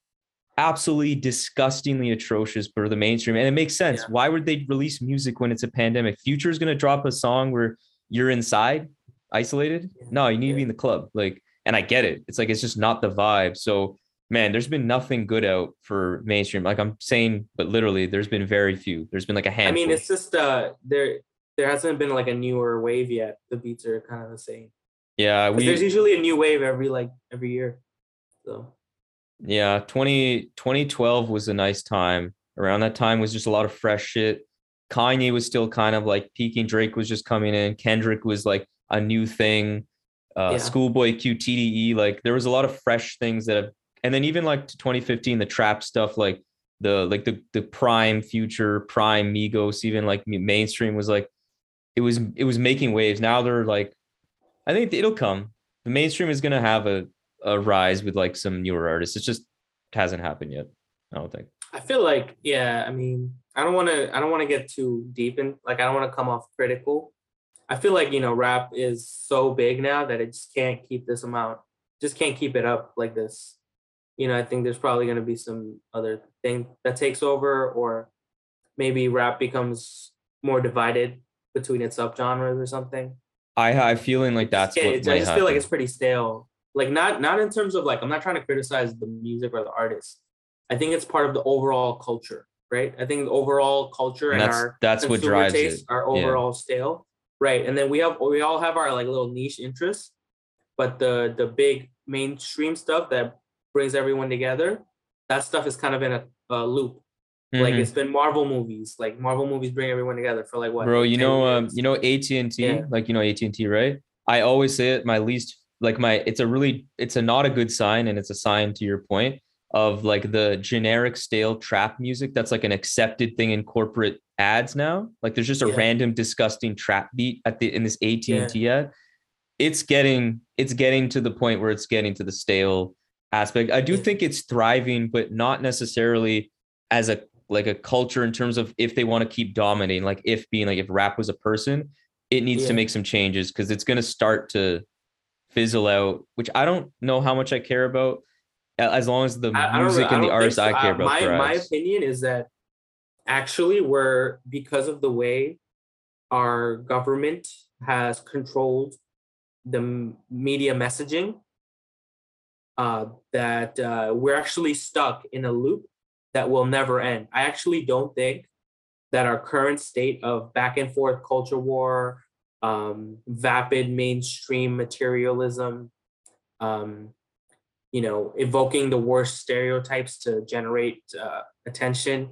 Speaker 1: absolutely disgustingly atrocious for the mainstream and it makes sense
Speaker 2: Yeah.
Speaker 1: why would they release music when it's a pandemic future is going to drop a song where you're inside isolated
Speaker 2: Yeah.
Speaker 1: no you need to be in the club like and i get it it's like it's just not the vibe so man there's been nothing good out for mainstream like i'm saying but literally there's been very few there's been like a handful I
Speaker 2: mean, it's just uh, there. There hasn't been like a newer wave yet. The beats are kind of the same.
Speaker 1: Yeah. we
Speaker 2: there's usually a new wave every like every year. So
Speaker 1: Yeah, 20, 2012 was a nice time. Around that time was just a lot of fresh shit. Kanye was still kind of like peaking. Drake was just coming in. Kendrick was like a new thing. Uh,
Speaker 2: Yeah.
Speaker 1: Schoolboy Q, TDE, like there was a lot of fresh things that have, and then even like to 2015, the trap stuff, like the like the the prime future, prime Migos, even like mainstream was like, it was it was making waves. Now they're like, I think it'll come. The mainstream is gonna have a a rise with like some newer artists. It just hasn't happened yet. I don't think.
Speaker 2: I feel like yeah. I mean, I don't want to. I don't want to get too deep in. Like, I don't want to come off critical. I feel like you know, rap is so big now that it just can't keep this amount. Just can't keep it up like this. You know, I think there's probably going to be some other thing that takes over, or maybe rap becomes more divided between its subgenres or something.
Speaker 1: I have a feeling like that's
Speaker 2: it's- I just feel like it's pretty stale. Like not not in terms of like I'm not trying to criticize the music or the artist. I think it's part of the overall culture, right? I think the overall culture
Speaker 1: And
Speaker 2: and,
Speaker 1: that's-
Speaker 2: our
Speaker 1: that's what drives
Speaker 2: tastes
Speaker 1: it.
Speaker 2: are
Speaker 1: Yeah.
Speaker 2: overall stale, right? And then we have we all have our like little niche interests, but the the big mainstream stuff that brings everyone together, that stuff is kind of in a, a loop. Like
Speaker 1: Mhm.
Speaker 2: it's been Marvel movies, like Marvel movies bring everyone together for like what?
Speaker 1: bro you
Speaker 2: 10
Speaker 1: know um you know at&t
Speaker 2: Yeah.
Speaker 1: like you know at&t right i always say it my least like my it's a really it's a not a good sign and it's a sign to your point of like the generic stale trap music that's like an accepted thing in corporate ads now. Like there's just a
Speaker 2: Yeah.
Speaker 1: random disgusting trap beat at the in this AT&T ad. It's getting it's getting to the point where it's getting to the stale aspect. I do
Speaker 2: Yeah.
Speaker 1: think it's thriving but not necessarily as a like a culture in terms of if they want to keep dominating like if being like if rap was a person it needs to make some changes because it's going to start to fizzle out which i don't know how much i care about as long as the
Speaker 2: I-
Speaker 1: music
Speaker 2: I
Speaker 1: and the artists
Speaker 2: think
Speaker 1: i care about
Speaker 2: My my
Speaker 1: thrives.
Speaker 2: opinion is that actually we're because of the way our government has controlled the media messaging, uh, that uh, we're actually stuck in a loop that will never end. I actually don't think that our current state of back and forth culture war, um, vapid mainstream materialism, um, you know, evoking the worst stereotypes to generate uh, attention.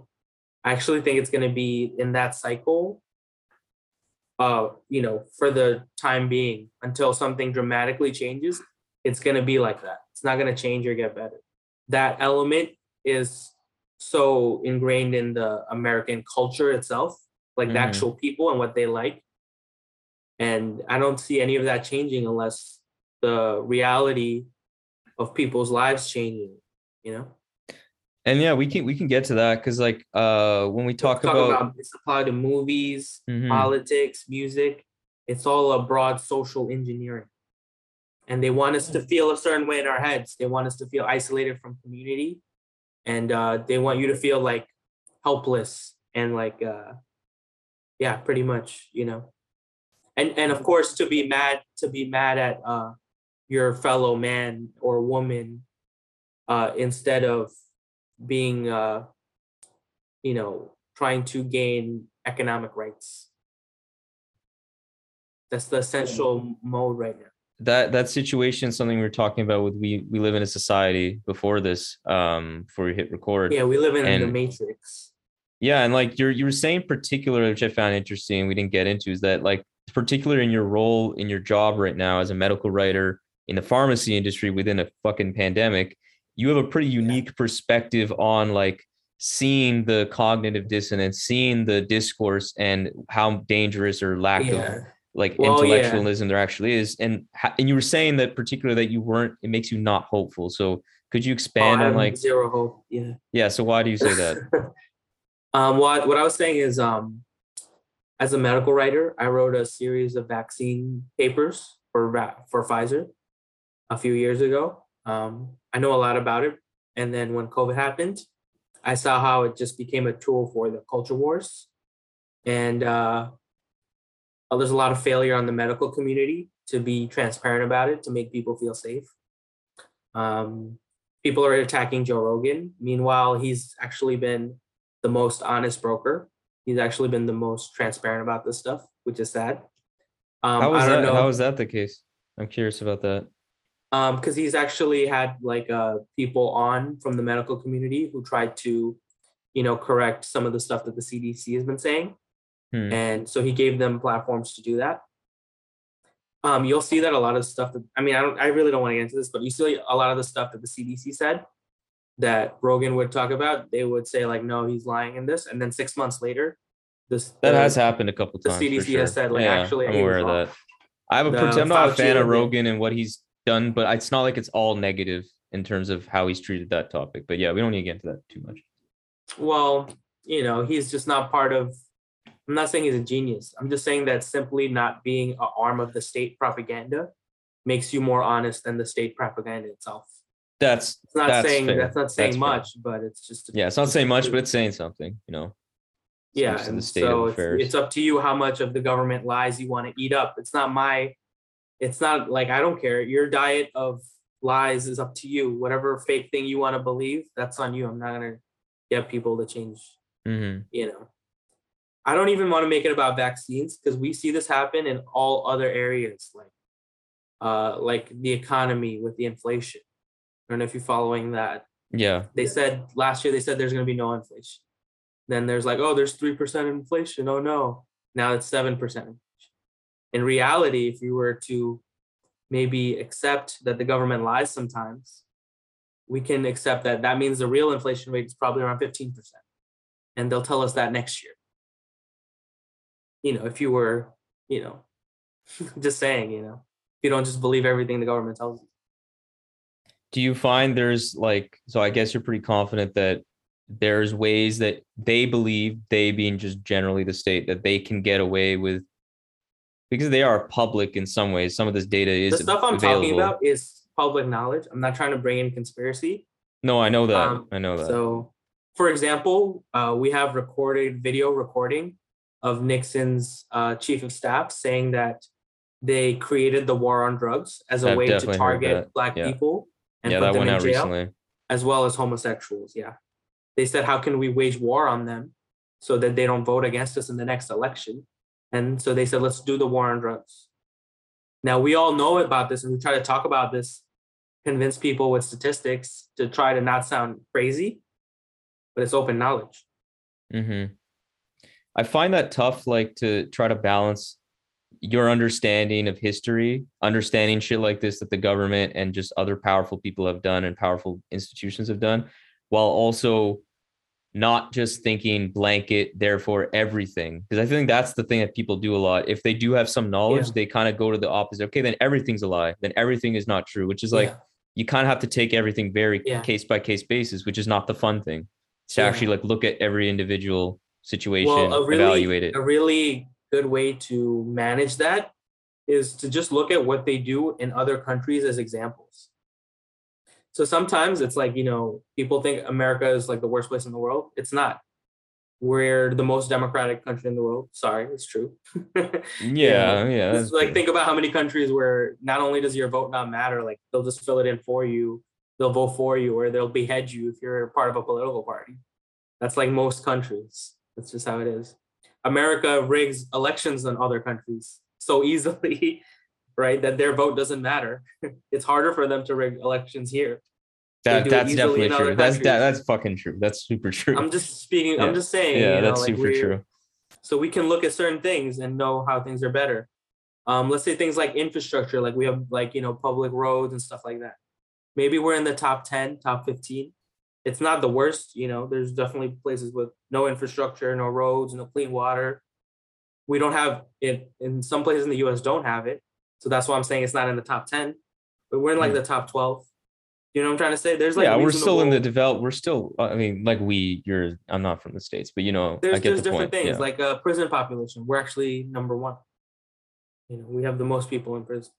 Speaker 2: I actually think it's going to be in that cycle, uh, you know, for the time being until something dramatically changes. It's going to be like that. It's not going to change or get better. That element is so ingrained in the American culture itself, like the
Speaker 1: Mhm.
Speaker 2: actual people and what they like. And I don't see any of that changing unless the reality of people's lives changing, you know?
Speaker 1: and yeah we can we can get to that because like uh when we talk,
Speaker 2: Talk
Speaker 1: about,
Speaker 2: about it's applied to movies,
Speaker 1: Mhm.
Speaker 2: politics, music. It's all a broad social engineering. And they want us to feel a certain way in our heads. They want us to feel isolated from community. And uh, they want you to feel like helpless and like uh, yeah, pretty much, you know. And and of course to be mad to be mad at uh your fellow man or woman uh instead of being uh you know, trying to gain economic rights. That's the essential mode right now.
Speaker 1: that that situation is something we are talking about with we we live in a society before this um before we hit record
Speaker 2: Yeah, we live in the matrix.
Speaker 1: Yeah, and like you're you were saying particular, which I found interesting, we didn't get into, is that like particular in your role in your job right now as a medical writer in the pharmacy industry within a fucking pandemic, you have a pretty unique perspective on like seeing the cognitive dissonance, seeing the discourse and how dangerous or lack of like
Speaker 2: Well, yeah.
Speaker 1: intellectualism there actually is. And and you were saying that particular that you weren't, it makes you not hopeful. So could you
Speaker 2: Oh,
Speaker 1: expand on like
Speaker 2: zero hope. Yeah.
Speaker 1: yeah, so why do you say that? [LAUGHS]
Speaker 2: um, what what I was saying is, um, as a medical writer, I wrote a series of vaccine papers for for Pfizer a few years ago. Um, I know a lot about it, and then when COVID happened, I saw how it just became a tool for the culture wars, and uh, there's a lot of failure on the medical community to be transparent about it to make people feel safe. Um, people are attacking Joe Rogan. Meanwhile, he's actually been the most honest broker. He's actually been the most transparent about this stuff, which is sad. Um,
Speaker 1: How was
Speaker 2: I don't
Speaker 1: that?
Speaker 2: know.
Speaker 1: How is that the case? I'm curious about that.
Speaker 2: um because he's actually had like uh people on from the medical community who tried to you know correct some of the stuff that the cdc has been saying
Speaker 1: Hmm.
Speaker 2: and so he gave them platforms to do that um you'll see that a lot of stuff that i mean i don't i really don't want to get into this but you see a lot of the stuff that the cdc said that rogan would talk about they would say like no he's lying in this and then six months later this
Speaker 1: That
Speaker 2: the-
Speaker 1: has happened a couple times. The
Speaker 2: CDC has said, like,
Speaker 1: Yeah,
Speaker 2: actually,
Speaker 1: I'm aware of
Speaker 2: wrong.
Speaker 1: that. I have a
Speaker 2: The
Speaker 1: I'm not a fan of Rogan and what he's done, but it's not like it's all negative in terms of how he's treated that topic. But yeah, we don't need to get into that too much.
Speaker 2: well, you know, he's just not part of. I'm not saying he's a genius. I'm just saying that simply not being an arm of the state propaganda makes you more honest than the state propaganda itself.
Speaker 1: That's
Speaker 2: It's not
Speaker 1: That's
Speaker 2: saying
Speaker 1: fair.
Speaker 2: that's not saying
Speaker 1: That's fair.
Speaker 2: much, but it's just
Speaker 1: yeah, it's not saying much, but it's saying something. You know.
Speaker 2: yeah. and so it's, it's up to you how much of the government lies you want to eat up. It's not my. It's not like I don't care. Your diet of lies is up to you. Whatever fake thing you want to believe, that's on you. I'm not gonna get people to change
Speaker 1: hmm
Speaker 2: you know i don't even want to make it about vaccines because we see this happen in all other areas like uh like the economy with the inflation i don't know if you're following that
Speaker 1: Yeah.
Speaker 2: they said last year they said there's going to be no inflation then there's like oh there's 3% inflation oh no now it's 7% inflation in reality if you were to maybe accept that the government lies sometimes, we can accept that that means the real inflation rate is probably around 15%. And they'll tell us that next year. You know, if you were, you know, [LAUGHS] just saying, you know, you don't just believe everything the government tells you.
Speaker 1: Do you find there's like so i guess you're pretty confident that there's ways that they believe they being just generally the state that they can get away with because they are public in some ways some of this data is
Speaker 2: The stuff I'm
Speaker 1: available.
Speaker 2: talking about is public knowledge. I'm not trying to bring in conspiracy.
Speaker 1: no i know that
Speaker 2: Um,
Speaker 1: i know that
Speaker 2: So, for example, uh, we have recorded video recording of Nixon's uh, chief of staff saying that they created the war on drugs as a
Speaker 1: I've
Speaker 2: way to target black
Speaker 1: yeah.
Speaker 2: people and
Speaker 1: yeah
Speaker 2: put
Speaker 1: that
Speaker 2: them
Speaker 1: went
Speaker 2: in
Speaker 1: out
Speaker 2: jail,
Speaker 1: recently
Speaker 2: as well as homosexuals. Yeah, they said, "How can we wage war on them so that they don't vote against us in the next election?" And so they said, "Let's do the war on drugs." Now we all know about this, and we try to talk about this, convince people with statistics to try to not sound crazy, but it's open knowledge.
Speaker 1: hmm I find that tough, like to try to balance your understanding of history, understanding shit like this that the government and just other powerful people have done and powerful institutions have done, while also not just thinking blanket, therefore everything. Because I think that's the thing that people do a lot. If they do have some knowledge,
Speaker 2: Yeah.
Speaker 1: they kind of go to the opposite. Okay, then everything's a lie. Then everything is not true, which is like
Speaker 2: Yeah.
Speaker 1: you kind of have to take everything very
Speaker 2: Yeah.
Speaker 1: case by case basis, which is not the fun thing. To actually like look at every individual situation,
Speaker 2: well, really,
Speaker 1: evaluate it.
Speaker 2: a really good way to manage that is to just look at what they do in other countries as examples. So sometimes it's like, you know, people think America is like the worst place in the world. It's not. We're the most democratic country in the world. Sorry, it's true. [LAUGHS]
Speaker 1: Yeah, yeah.
Speaker 2: It's like
Speaker 1: true.
Speaker 2: think about how many countries where not only does your vote not matter, like they'll just fill it in for you, they'll vote for you, or they'll behead you if you're part of a political party. That's like most countries. That's just how it is. America rigs elections in other countries so easily, [LAUGHS] right? That their vote doesn't matter. [LAUGHS] It's harder for them to rig elections here.
Speaker 1: that, that's definitely true. That's that, that's fucking true. That's super true.
Speaker 2: I'm just speaking.
Speaker 1: Yeah.
Speaker 2: I'm just saying.
Speaker 1: yeah,
Speaker 2: you know,
Speaker 1: that's
Speaker 2: like
Speaker 1: super true.
Speaker 2: so we can look at certain things and know how things are better. Um, let's say things like infrastructure, like we have like you know public roads and stuff like that. Maybe we're in the top ten, top fifteen. It's not the worst, you know. There's definitely places with no infrastructure, no roads, no clean water. We don't have it in some places in the U.S. Don't have it, so that's why I'm saying it's not in the top ten. But we're in like the top twelve. You know what I'm trying to say? There's like
Speaker 1: Hmm. yeah, we're still in the develop. We're still. I mean, like we. You're. I'm not from the states, but you know, I
Speaker 2: there's there's
Speaker 1: the
Speaker 2: different
Speaker 1: point.
Speaker 2: things
Speaker 1: yeah.
Speaker 2: like uh, prison population. We're actually number one. You know, we have the most people in prison.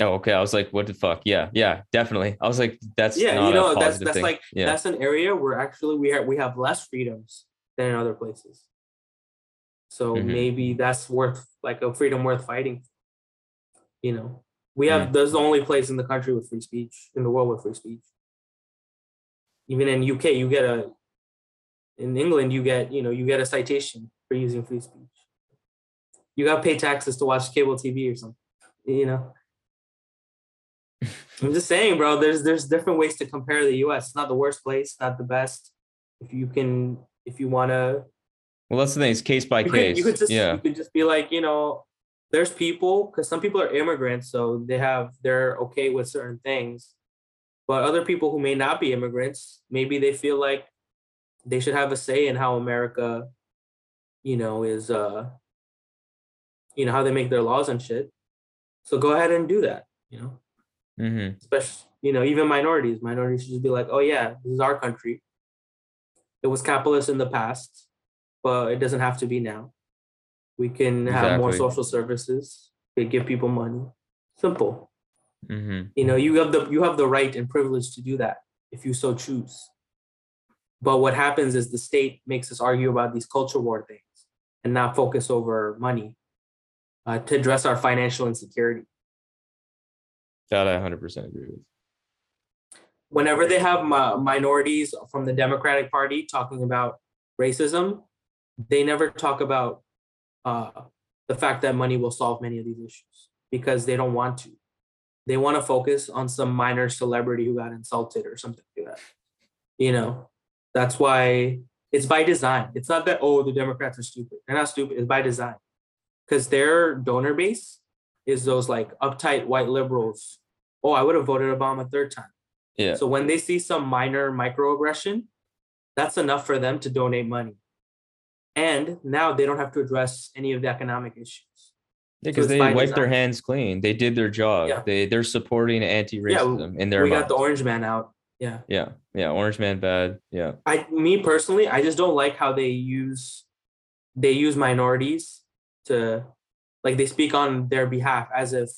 Speaker 1: Oh, okay. I was like, what the fuck? Yeah, yeah, definitely. I was like, that's
Speaker 2: Yeah,
Speaker 1: not
Speaker 2: you know
Speaker 1: a
Speaker 2: that's that's
Speaker 1: thing.
Speaker 2: like
Speaker 1: yeah,
Speaker 2: that's an area where actually we have we have less freedoms than in other places. So
Speaker 1: Mhm.
Speaker 2: maybe that's worth like a freedom worth fighting. You know, we have
Speaker 1: Mm.
Speaker 2: that's the only place in the country with free speech in the world with free speech. Even in UK, you get a in England you get you know you get a citation for using free speech. You got to pay taxes to watch cable TV or something. You know. I'm just saying, bro. There's there's different ways to compare the U.S. It's not the worst place, not the best. If you can, if you want to,
Speaker 1: well, that's the thing. It's case by
Speaker 2: you
Speaker 1: case.
Speaker 2: could, you could just
Speaker 1: yeah,
Speaker 2: you could just be like, you know, there's people because some people are immigrants, so they have they're okay with certain things, but other people who may not be immigrants, maybe they feel like they should have a say in how America, you know, is uh, you know, how they make their laws and shit. So go ahead and do that. You know
Speaker 1: hmm
Speaker 2: especially you know even minorities. Minorities should just be like oh yeah this is our country. It was capitalist in the past but it doesn't have to be now. We can have more social services. They give people money. Simple.
Speaker 1: Hmm
Speaker 2: you know you have the you have the right and privilege to do that if you so choose. But what happens is the state makes us argue about these culture war things and not focus over money uh, to address our financial insecurity
Speaker 1: That I 100 percent agree with.
Speaker 2: whenever they have mi- minorities from the Democratic Party talking about racism, they never talk about uh, the fact that money will solve many of these issues because they don't want to. They want to focus on some minor celebrity who got insulted or something like that. You know, that's why it's by design. It's not that, oh, the Democrats are stupid. They're not stupid. It's by design because their donor base is those like uptight white liberals. Oh, I would have voted Obama third time.
Speaker 1: Yeah.
Speaker 2: So when they see some minor microaggression, that's enough for them to donate money. And now they don't have to address any of the economic issues.
Speaker 1: Because
Speaker 2: it's
Speaker 1: they wiped their hands clean. They did their job.
Speaker 2: Yeah.
Speaker 1: They they're supporting anti-racism in their
Speaker 2: we got the orange man out. Yeah.
Speaker 1: Yeah. Yeah. Orange man bad. Yeah.
Speaker 2: I me personally, I just don't like how they use they use minorities to like they speak on their behalf as if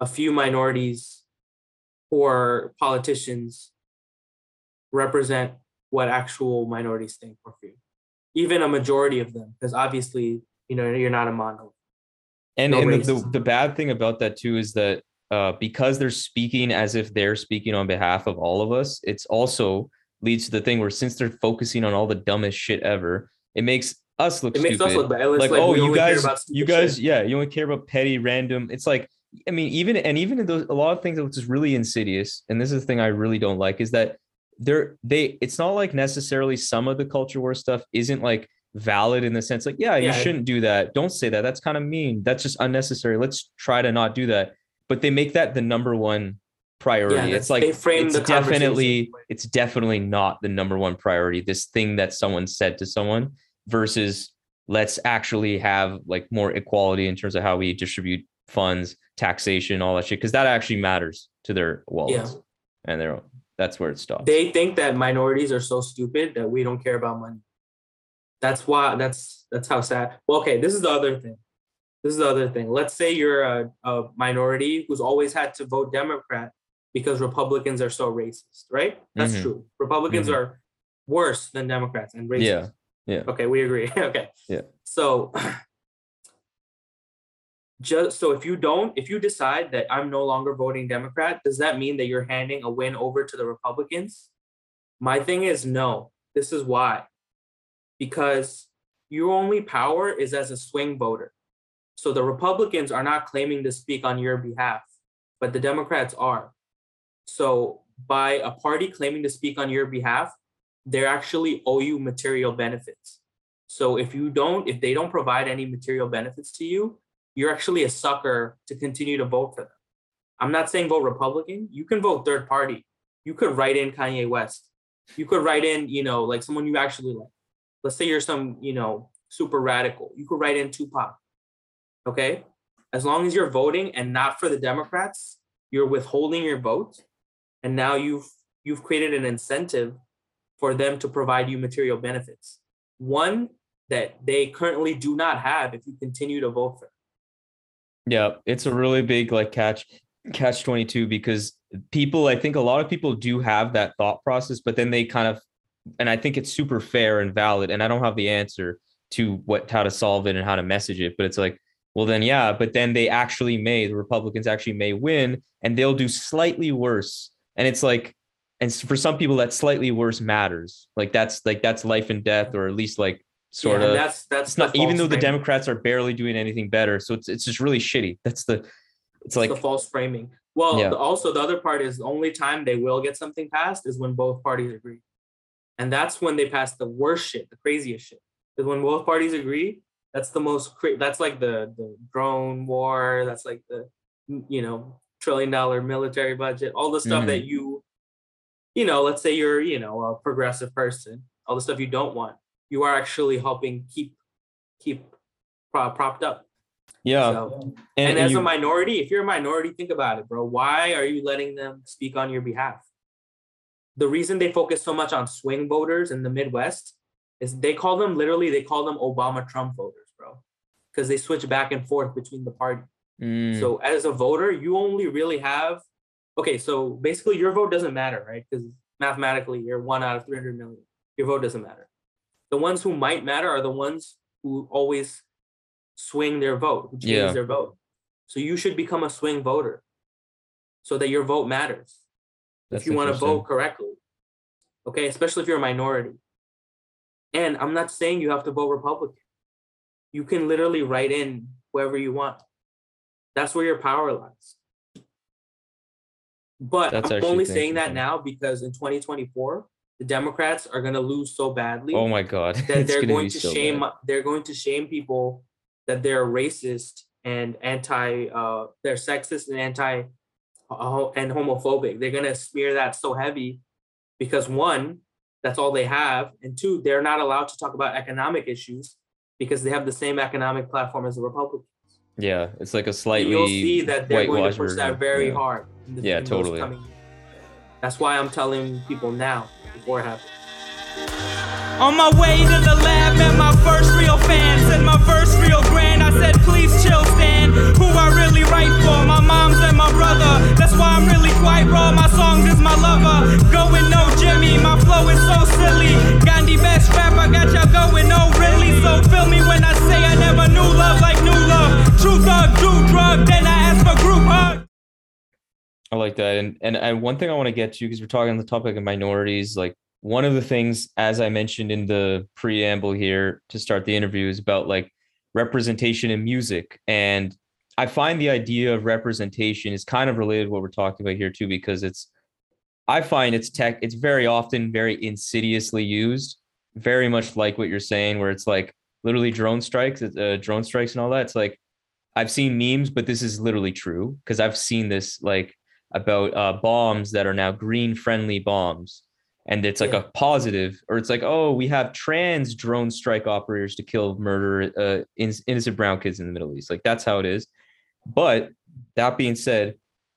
Speaker 2: a few minorities or politicians represent what actual minorities think or feel. Even a majority of them, because obviously, you know, you're not a monolith.
Speaker 1: And,
Speaker 2: No
Speaker 1: and the, the, the bad thing about that too is that uh, because they're speaking as if they're speaking on behalf of all of us, it's also leads to the thing where since they're focusing on all the dumbest shit ever, it makes us look
Speaker 2: It makes
Speaker 1: stupid.
Speaker 2: us look bad. It's
Speaker 1: like,
Speaker 2: like,
Speaker 1: oh, you guys, you guys,
Speaker 2: shit.
Speaker 1: yeah, you only care about petty, random. It's like, I mean, even and even in those a lot of things which is really insidious, and this is the thing I really don't like is that they're they. It's not like necessarily some of the culture war stuff isn't like valid in the sense like, yeah, you
Speaker 2: Yeah.
Speaker 1: shouldn't do that. Don't say that. That's kind of mean. That's just unnecessary. Let's try to not do that. But they make that the number one priority.
Speaker 2: that's-
Speaker 1: it's like
Speaker 2: they frame
Speaker 1: it's
Speaker 2: the
Speaker 1: definitely it's definitely not the number one priority. This thing that someone said to someone versus let's actually have like more equality in terms of how we distribute funds, taxation, all that shit, because that actually matters to their wallets yeah. and their that's where it stops.
Speaker 2: They think that minorities are so stupid that we don't care about money. That's why that's that's how sad. Well, okay, this is the other thing. This is the other thing. Let's say you're a, a minority who's always had to vote Democrat because Republicans are so racist, right? That's
Speaker 1: Mhm.
Speaker 2: true. Republicans
Speaker 1: Mhm.
Speaker 2: are worse than Democrats and racist.
Speaker 1: Yeah, yeah.
Speaker 2: Okay, we agree. [LAUGHS] okay.
Speaker 1: Yeah.
Speaker 2: So [CLEARS THROAT] just so if you don't, if you decide that I'm no longer voting Democrat, does that mean that you're handing a win over to the Republicans? My thing is no. This is why. Because your only power is as a swing voter. So the Republicans are not claiming to speak on your behalf, but the Democrats are. So by a party claiming to speak on your behalf, they actually owe you material benefits. So if you don't, if they don't provide any material benefits to you, you're actually a sucker to continue to vote for them. I'm not saying vote Republican. You can vote third party. You could write in Kanye West. You could write in, you know, like someone you actually like. Let's say you're some, you know, super radical. You could write in Tupac. Okay. As long as you're voting and not for the Democrats, you're withholding your vote. And now you've you've created an incentive for them to provide you material benefits. One that they currently do not have if you continue to vote for.
Speaker 1: Yeah, it's a really big like catch catch 22 because people I think a lot of people do have that thought process but then they kind of and I think it's super fair and valid and I don't have the answer to what how to solve it and how to message it but it's like well then yeah but then they actually may the Republicans actually may win and they'll do slightly worse and it's like and for some people that slightly worse matters like that's like that's life and death or at least like sort
Speaker 2: Yeah,
Speaker 1: of
Speaker 2: that's that's
Speaker 1: not even though the. Democrats are barely doing anything better. So it's it's just really shitty. That's the it's
Speaker 2: It's
Speaker 1: like
Speaker 2: the false framing. Well,
Speaker 1: Yeah.
Speaker 2: also the other part is the only time they will get something passed is when both parties agree, and that's when they pass the worst shit, the craziest shit. Because when both parties agree, that's the most. Cra- that's like the the drone war. That's like the you know trillion dollar military budget. All the stuff
Speaker 1: Mhm.
Speaker 2: that you, you know, let's say you're you know a progressive person. All the stuff you don't want, you are actually helping keep keep pro- propped up.
Speaker 1: yeah.
Speaker 2: So-
Speaker 1: and,
Speaker 2: and,
Speaker 1: and
Speaker 2: as
Speaker 1: you-
Speaker 2: a minority, if you're a minority, think about it, bro. Why are you letting them speak on your behalf? The reason they focus so much on swing voters in the Midwest is they call them literally, they call them Obama Trump voters, bro. Because they switch back and forth between the party.
Speaker 1: Mm,
Speaker 2: So as a voter, you only really have okay, so basically your vote doesn't matter, right? Because mathematically you're one out of 300 million. Your vote doesn't matter. The ones who might matter are the ones who always swing their vote, who change
Speaker 1: Yeah.
Speaker 2: their vote. So you should become a swing voter so that your vote matters
Speaker 1: that's
Speaker 2: if you want to vote correctly. Okay, especially if you're a minority. And I'm not saying you have to vote Republican. You can literally write in whoever you want. That's where your power lies. But
Speaker 1: That's
Speaker 2: I'm only saying that now because in 2024, the Democrats are going to lose so badly
Speaker 1: Oh my god.
Speaker 2: that [LAUGHS] they're going to
Speaker 1: so
Speaker 2: shame
Speaker 1: bad.
Speaker 2: they're going to shame people that they're racist and anti uh they're sexist and anti uh, and homophobic. They're gonna smear that so heavy because one, that's all they have, and two, they're not allowed to talk about economic issues because they have the same economic platform as the Republicans.
Speaker 1: Yeah, it's like a slightly
Speaker 2: You'll see that they're going to push
Speaker 1: version.
Speaker 2: that very
Speaker 1: Yeah.
Speaker 2: hard. In the-
Speaker 1: Yeah, totally.
Speaker 2: coming. That's why I'm telling people now before it happens.
Speaker 3: On my way to the lab, met my first real fan. Said my first real grand. And
Speaker 1: one thing I want to get to because we're talking on the topic of minorities, like one of the things, as I mentioned in the preamble here to start the interview, is about like representation in music. And I find the idea of representation is kind of related to what we're talking about here too, because it's I find it's tech, it's very often very insidiously used, very much like what you're saying, where it's like literally drone strikes, uh, drone strikes and all that. It's like I've seen memes, but this is literally true because I've seen this like about uh, bombs that are now green friendly bombs. And it's like
Speaker 2: Yeah.
Speaker 1: a positive, or it's like, oh, we have trans drone strike operators to kill murder uh, in- innocent brown kids in the Middle East. Like that's how it is. But that being said,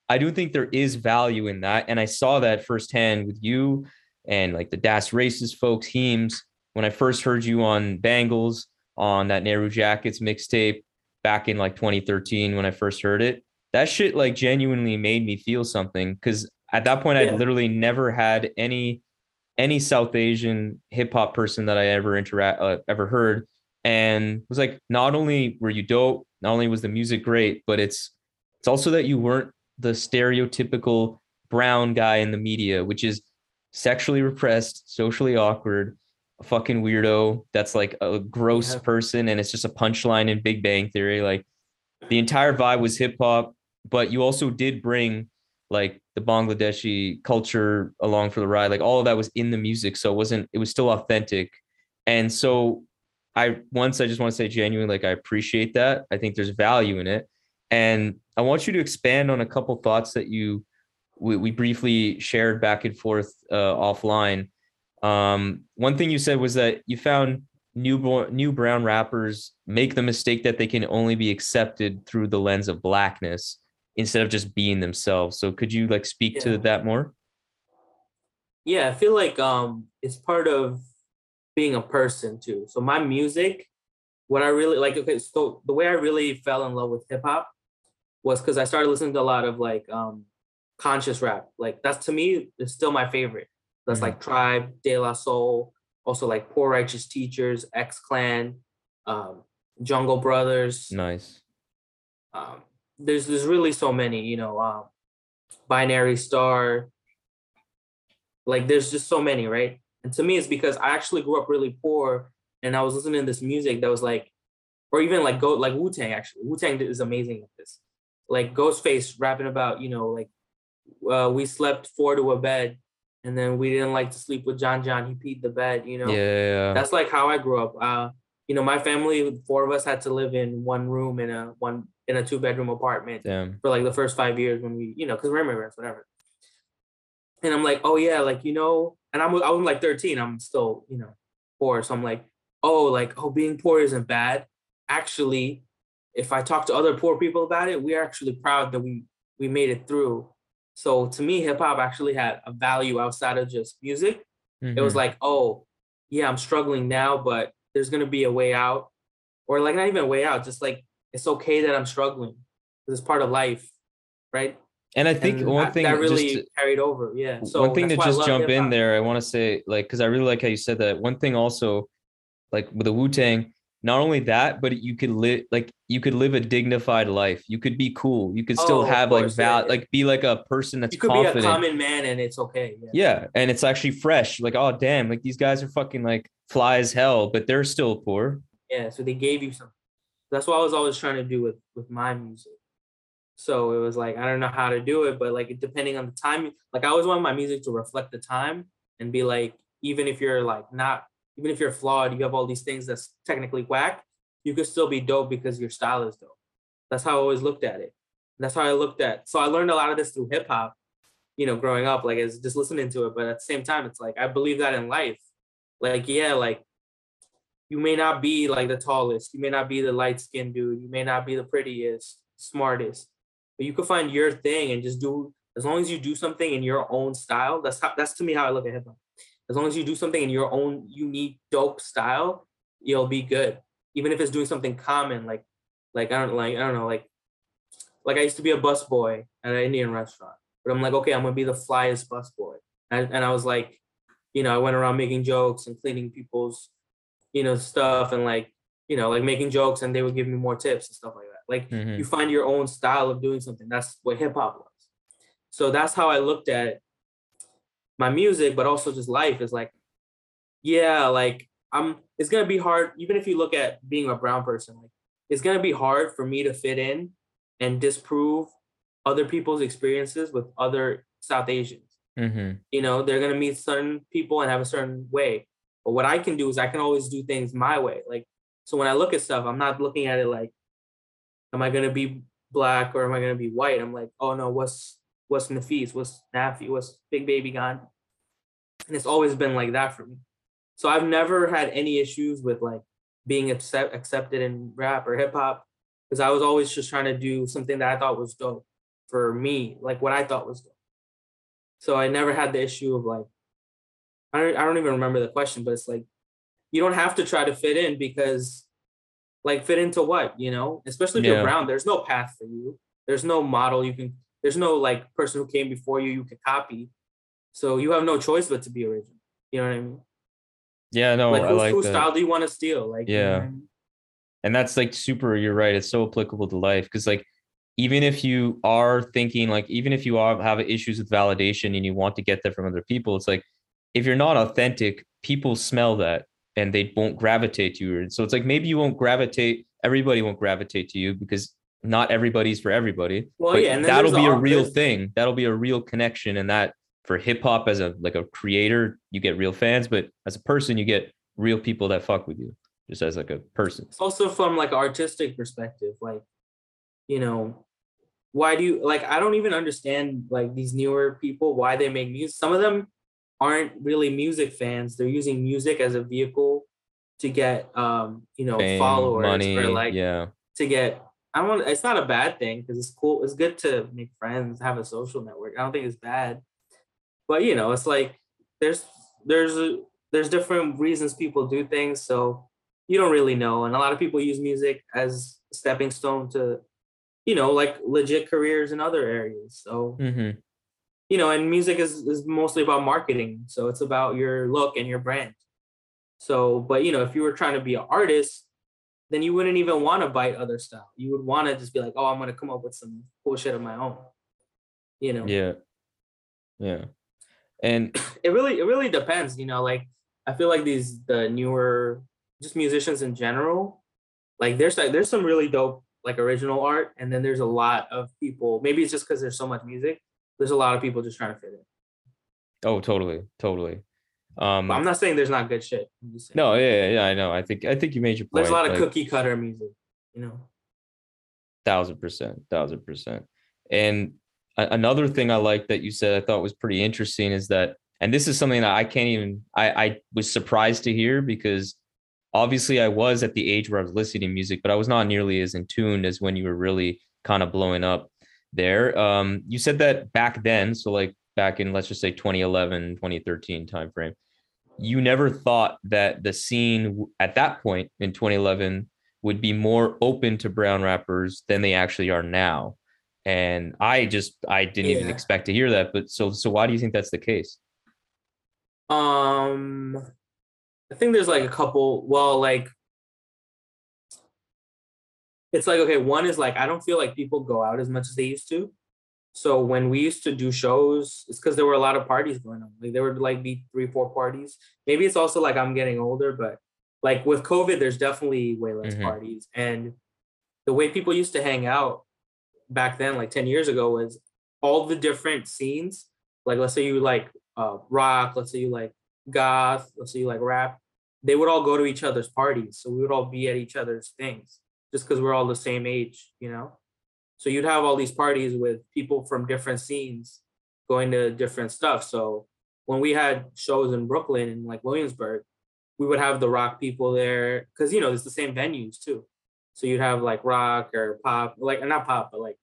Speaker 1: I do think there is value in that. And I saw that firsthand with you and like the Das Racist folks, Heems, when I first heard you on Bangles on that Nehru Jackets mixtape back in like 2013 when I first heard it. That shit like genuinely made me feel something because at that point
Speaker 2: Yeah.
Speaker 1: I'd literally never had any any South Asian hip hop person that I ever interact uh, ever heard and it was like not only were you dope, not only was the music great, but it's it's also that you weren't the stereotypical brown guy in the media, which is sexually repressed, socially awkward, a fucking weirdo that's like a gross
Speaker 2: Yeah.
Speaker 1: person and it's just a punchline in Big Bang Theory. Like the entire vibe was hip hop, but you also did bring like the Bangladeshi culture along for the ride. Like all of that was in the music, so it wasn't. It was still authentic, and so I once I just want to say genuinely, like I appreciate that. I think there's value in it, and I want you to expand on a couple thoughts that you we, we briefly shared back and forth uh, offline. Um, one thing you said was that you found new new brown rappers make the mistake that they can only be accepted through the lens of blackness instead of just being themselves. So could you like speak
Speaker 2: Yeah.
Speaker 1: to that more?
Speaker 2: Yeah, I feel like um it's part of being a person too. So my music, what I really like, okay, so the way I really fell in love with hip hop was because I started listening to a lot of like um conscious rap. Like that's to me, it's still my favorite. That's
Speaker 1: Mhm.
Speaker 2: like Tribe, De La Soul, also like Poor Righteous Teachers, X Clan, um, Jungle Brothers.
Speaker 1: Nice.
Speaker 2: um, there's there's really so many, you know, um, binary star. Like there's just so many, right? And to me, it's because I actually grew up really poor, and I was listening to this music that was like, or even like go like Wu Tang. Actually, Wu Tang is amazing at this. Like Ghostface rapping about, you know, like uh, we slept four to a bed, and then we didn't like to sleep with John John. He peed the bed, you know
Speaker 1: Yeah.
Speaker 2: that's like how I grew up. Uh, you know, my family, four of us had to live in one room in a one in a two bedroom apartment
Speaker 1: Damn.
Speaker 2: for like the first five years when we, you know, because we're immigrants, whatever. And I'm like, oh yeah, like you know, and I'm I was like 13. I'm still, you know, poor. So I'm like, oh, like oh, being poor isn't bad. Actually, if I talk to other poor people about it, we're actually proud that we we made it through. So to me, hip hop actually had a value outside of just music it was
Speaker 1: Mhm.
Speaker 2: like, oh, yeah, I'm struggling now, but there's gonna be a way out, or like not even a way out, just like it's okay that I'm struggling. 'cause It's part of life, right?
Speaker 1: and I think
Speaker 2: And
Speaker 1: one
Speaker 2: that,
Speaker 1: thing
Speaker 2: that really
Speaker 1: just
Speaker 2: carried over. Yeah. So
Speaker 1: one thing to
Speaker 2: that's why I
Speaker 1: just jump in there, I want to say, like, because I really like how you said that. One thing also, like with the Wu Tang, not only that, but you could live like you could live a dignified life. You could be cool. You could still
Speaker 2: Oh,
Speaker 1: have like
Speaker 2: course,
Speaker 1: val,
Speaker 2: yeah.
Speaker 1: like be like a person that's
Speaker 2: You could
Speaker 1: confident.
Speaker 2: be a common man and it's okay. Yeah.
Speaker 1: yeah, and it's actually fresh. Like, oh damn, like these guys are fucking like fly as hell, but they're still poor.
Speaker 2: Yeah. So they gave you something. That's what I was always trying to do with with my music. So it was like I don't know how to do it, but like depending on the time, like I always want my music to reflect the time and be like, even if you're like not, even if you're flawed, you have all these things that's technically whack, you could still be dope because your style is dope. That's how I always looked at it. That's how I looked at. So I learned a lot of this through hip hop, you know, growing up, like as just listening to it. But at the same time, it's like I believe that in life. Like, yeah, like you may not be like the tallest, you may not be the light skinned dude, you may not be the prettiest, smartest, but you can find your thing and just do as long as you do something in your own style. That's how that's to me how I look at hip hop. As long as you do something in your own unique, dope style, you'll be good. Even if it's doing something common, like like I don't like I don't know, like like I used to be a busboy at an Indian restaurant, but I'm like, okay, I'm gonna be the flyest busboy, and and I was like, you know, I went around making jokes and cleaning people's, you know, stuff and like, you know, like making jokes, and they would give me more tips and stuff like that. Like
Speaker 1: Mhm.
Speaker 2: you find your own style of doing something. That's what hip hop was. So that's how I looked at my music, but also just life is like, yeah, like I'm it's gonna be hard, even if you look at being a brown person, like it's gonna be hard for me to fit in and disprove other people's experiences with other South Asians.
Speaker 1: Mhm.
Speaker 2: You know, they're gonna meet certain people and have a certain way. But what I can do is I can always do things my way. Like so when I look at stuff, I'm not looking at it like, am I gonna be black or am I gonna be white? I'm like, oh no, what's what's Nafis? What's Nafi? What's Big Baby Gandhi? And it's always been like that for me. So I've never had any issues with like being accept, accepted in rap or hip hop because I was always just trying to do something that I thought was dope for me, like what I thought was dope. So I never had the issue of like, I don't, I don't even remember the question, but it's like, you don't have to try to fit in because like fit into what, you know, especially if
Speaker 1: Yeah.
Speaker 2: you're brown, there's no path for you. There's no model you can, there's no like person who came before you, you can copy. So you have no choice but to be original. You know what I mean?
Speaker 1: Yeah, no,
Speaker 2: like
Speaker 1: like
Speaker 2: whose style do you want to steal? Like, you know
Speaker 1: Yeah.
Speaker 2: I mean?
Speaker 1: and that's like super you're right it's so applicable to life because like even if you are thinking like even if you are have issues with validation and you want to get that from other people it's like if you're not authentic people smell that and they won't gravitate to you. And so it's like maybe you won't gravitate everybody won't gravitate to you because not everybody's for everybody
Speaker 2: Well, yeah, and
Speaker 1: that'll be a real thing. That'll be a real connection and that for hip hop as a like a creator you get real fans but as a person you get real people that fuck with you just as like a person.
Speaker 2: It's also from like artistic perspective like you know why do you like i don't even understand like these newer people why they make music. Some of them aren't really music fans they're using music as a vehicle to get um you know
Speaker 1: Fame,
Speaker 2: followers
Speaker 1: money
Speaker 2: or like
Speaker 1: yeah.
Speaker 2: to get i don't want it's not a bad thing because it's cool it's good to make friends have a social network i don't think it's bad. But you know it's like there's there's a, there's different reasons people do things so you don't really know and a lot of people use music as a stepping stone to you know like legit careers in other areas so
Speaker 1: hmm
Speaker 2: you know and music is is mostly about marketing so it's about your look and your brand so but you know if you were trying to be an artist then you wouldn't even want to bite other style you would want to just be like oh i'm going to come up with some cool shit of my own you know
Speaker 1: Yeah. Yeah. And [CLEARS THROAT]
Speaker 2: it really it really depends you know like i feel like these the newer just musicians in general like there's like there's some really dope like original art and then there's a lot of people maybe it's just because there's so much music there's a lot of people just trying to fit in
Speaker 1: oh, totally, totally. Um,
Speaker 2: i'm not saying there's not good shit I'm just saying.
Speaker 1: no, yeah, yeah, I know. I think I think you made your point.
Speaker 2: there's a lot of
Speaker 1: like,
Speaker 2: cookie cutter music you know
Speaker 1: thousand percent, thousand percent. And another thing I like that you said I thought was pretty interesting is that, and this is something that I can't even. I I was surprised to hear because obviously I was at the age where I was listening to music, but I was not nearly as in tune as when you were really kind of blowing up there. Um, you said that back then, so like back in let's just say 2011, 2013 timeframe, you never thought that the scene at that point in 2011 would be more open to brown rappers than they actually are now. And I just I didn't even expect to hear that. But so so why do you think that's the case?
Speaker 2: Um, I think there's like a couple. Well, like it's like okay, one is like I don't feel like people go out as much as they used to. So when we used to do shows, it's because there were a lot of parties going on. Like there would like be three, four parties. Maybe it's also like I'm getting older, but like with COVID, there's definitely way less
Speaker 1: Mhm.
Speaker 2: parties. And the way people used to hang out back then, like 10 years ago, was all the different scenes. Like let's say you like uh, rock, let's say you like goth, let's say you like rap, they would all go to each other's parties. So we would all be at each other's things. Just because we're all the same age, you know. So you'd have all these parties with people from different scenes going to different stuff. So when we had shows in Brooklyn and like Williamsburg, we would have the rock people there because you know it's the same venues too. So you'd have like rock or pop, like not pop, but like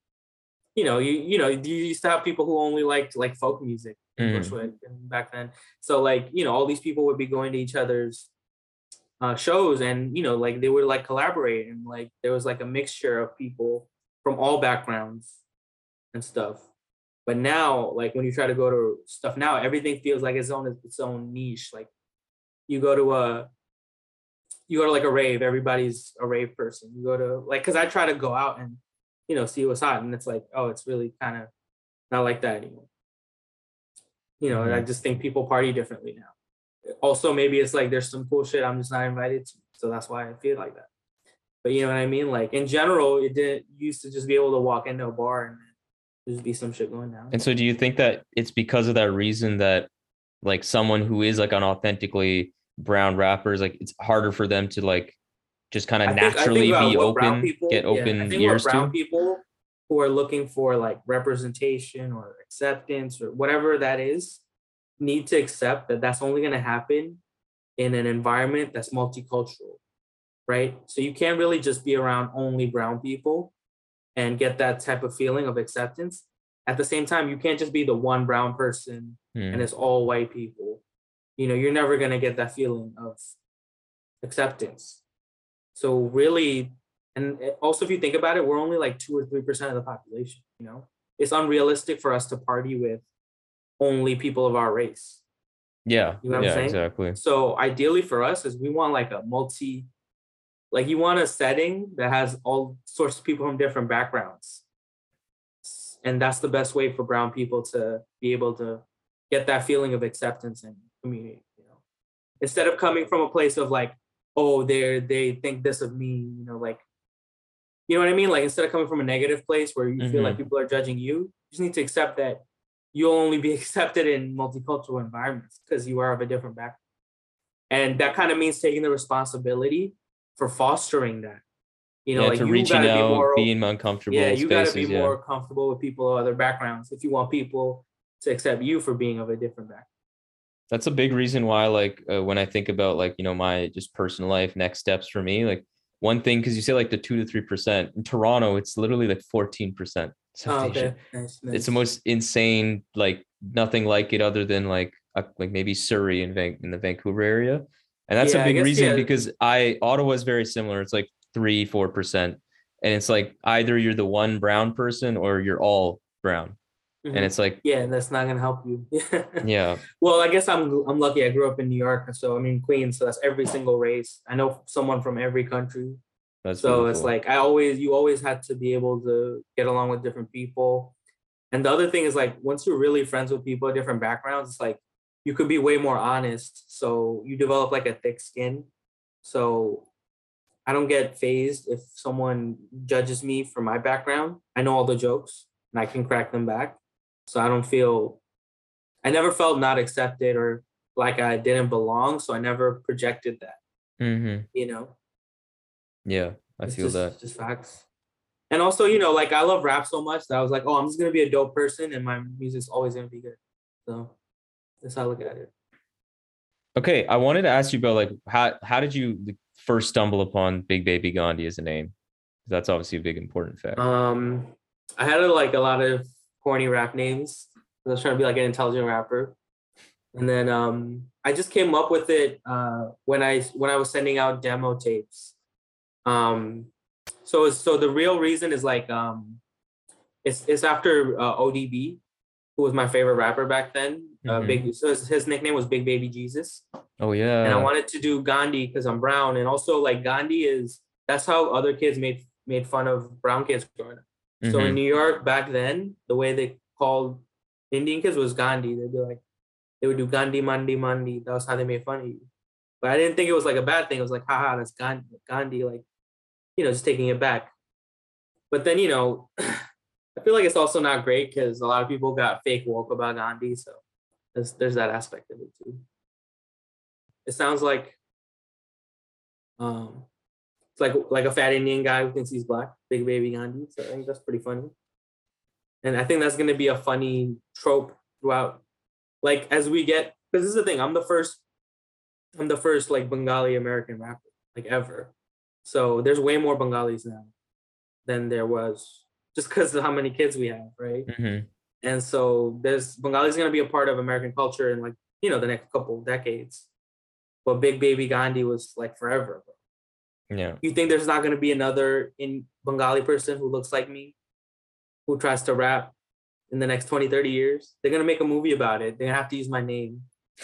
Speaker 2: you know, you you know, you used to have people who only liked like folk music in
Speaker 1: Mhm.
Speaker 2: Bushwick back then. So like you know, all these people would be going to each other's uh, shows, and you know, like they would like collaborate, and like there was like a mixture of people from all backgrounds and stuff. But now, like when you try to go to stuff now, everything feels like its own its own niche. Like you go to a you go to like a rave, everybody's a rave person. You go to like because I try to go out and you know see what's hot, and it's like oh, it's really kind of not like that anymore. You know, and I just think people party differently now. Also, maybe it's like there's some cool shit I'm just not invited to, so that's why I feel like that. But you know what I mean? Like in general, it didn't used to just be able to walk into a bar and just be some shit going down.
Speaker 1: And so, do you think that it's because of that reason that, like, someone who is like an authentically brown rapper is like it's harder for them to like just kind of
Speaker 2: think- think,
Speaker 1: naturally
Speaker 2: uh,
Speaker 1: be open,
Speaker 2: people-
Speaker 1: get
Speaker 2: yeah, I
Speaker 1: open
Speaker 2: think what
Speaker 1: ears
Speaker 2: brown
Speaker 1: to?
Speaker 2: people who are looking for like representation or acceptance or whatever that is need to accept that that's only going to happen in an environment that's multicultural right? So you can't really just be around only brown people and get that type of feeling of acceptance. At the same time you can't just be the one brown person
Speaker 1: Hmm.
Speaker 2: and it's all white people. You know you're never going to get that feeling of acceptance. So really and also if you think about it we're only like 2 or 3% of the population you know? It's unrealistic for us to party with only people of our race.
Speaker 1: Yeah,
Speaker 2: You know what I'm
Speaker 1: yeah,
Speaker 2: saying?
Speaker 1: exactly.
Speaker 2: so ideally for us is we want like a multi like you want a setting that has all sorts of people from different backgrounds. And that's the best way for brown people to be able to get that feeling of acceptance and community you know? Instead of coming from a place of like oh they're they think this of me you know like you know what i mean? Like instead of coming from a negative place where you feel like mm-hmm. people are judging you you just need to accept that you'll only be [LAUGHS] accepted in multicultural environments because you are of a different background and that kind of means taking the responsibility for fostering that you know
Speaker 1: yeah,
Speaker 2: like
Speaker 1: to
Speaker 2: you
Speaker 1: reaching
Speaker 2: gotta be
Speaker 1: out,
Speaker 2: more
Speaker 1: being uncomfortable.
Speaker 2: yeah you got to be
Speaker 1: yeah.
Speaker 2: more comfortable with people of other backgrounds if you want people to accept you for being of a different background
Speaker 1: that's a big reason why like uh, when i think about like you know my just personal life next steps for me like one thing because you say like the two to three percent in toronto it's literally like 14 percent
Speaker 2: oh, okay nice, nice.
Speaker 1: it's the most insane like nothing like it other than like uh, like maybe surrey in, Van- in the vancouver area and that's
Speaker 2: Yeah,
Speaker 1: a big
Speaker 2: guess,
Speaker 1: reason
Speaker 2: yeah.
Speaker 1: because i ottawa is very similar it's like three four percent and it's like either you're the one brown person or you're all brown
Speaker 2: Mhm.
Speaker 1: and it's like
Speaker 2: yeah that's not gonna help you [LAUGHS]
Speaker 1: yeah
Speaker 2: Well, I guess I'm I'm lucky. I grew up in New York, so I mean Queens. So that's every single race. I know someone from every country.
Speaker 1: That's
Speaker 2: so it's like I always you always had to be able to get along with different people. And the other thing is like once you're really friends with people of different backgrounds, it's like you could be way more honest. So you develop like a thick skin. So I don't get phased if someone judges me for my background. I know all the jokes and I can crack them back. So I don't feel I never felt not accepted or like I didn't belong. So I never projected that,
Speaker 1: Mhm.
Speaker 2: you know.
Speaker 1: Yeah i
Speaker 2: It's
Speaker 1: feel
Speaker 2: just,
Speaker 1: that
Speaker 2: just facts. And also, you know, like I love rap so much that I was like, oh, I'm just gonna be a dope person and my music's always gonna be good. So that's how I look at it.
Speaker 1: Okay, I wanted to ask you about like how how did you first stumble upon Big Baby Gandhi as a name? That's obviously a big important fact.
Speaker 2: Um I had like a lot of corny rap names. I was trying to be like an intelligent rapper. And then um I just came up with it uh when I when I was sending out demo tapes. Um so so the real reason is like um it's it's after uh, ODB who was my favorite rapper back then. Uh,
Speaker 1: Mhm.
Speaker 2: big so his, his nickname was Big Baby Jesus
Speaker 1: oh yeah.
Speaker 2: and I wanted to do Gandhi because I'm brown, and also like Gandhi is that's how other kids made made fun of brown kids growing up. So
Speaker 1: Mhm.
Speaker 2: in New York back then, the way they called Indian kids was Gandhi. They'd be like, they would do Gandhi, Mandi, Mandi. That was how they made fun of you. But I didn't think it was like a bad thing. It was like, haha, that's Gandhi, Gandhi, like, you know, just taking it back. But then, you know, [CLEARS THROAT] I feel like it's also not great because a lot of people got fake woke about Gandhi. So there's there's that aspect of it too. It sounds like um It's like like a fat Indian guy who thinks he's black, Big Baby Gandhi. So I think that's pretty funny. And I think that's gonna be a funny trope throughout. Like as we get, because this is the thing, I'm the first, I'm the first like Bengali American rapper, like ever. So there's way more Bengalis now than there was, just because of how many kids we have, right?
Speaker 1: hmm
Speaker 2: And so there's Bengali is gonna be a part of American culture in like you know the next couple of decades. But Big Baby Gandhi was like forever.
Speaker 1: Yeah.
Speaker 2: You think there's not gonna be another in Bengali person who looks like me, who tries to rap in the next 20, 30 years? They're gonna make a movie about it. They're gonna have to use my name.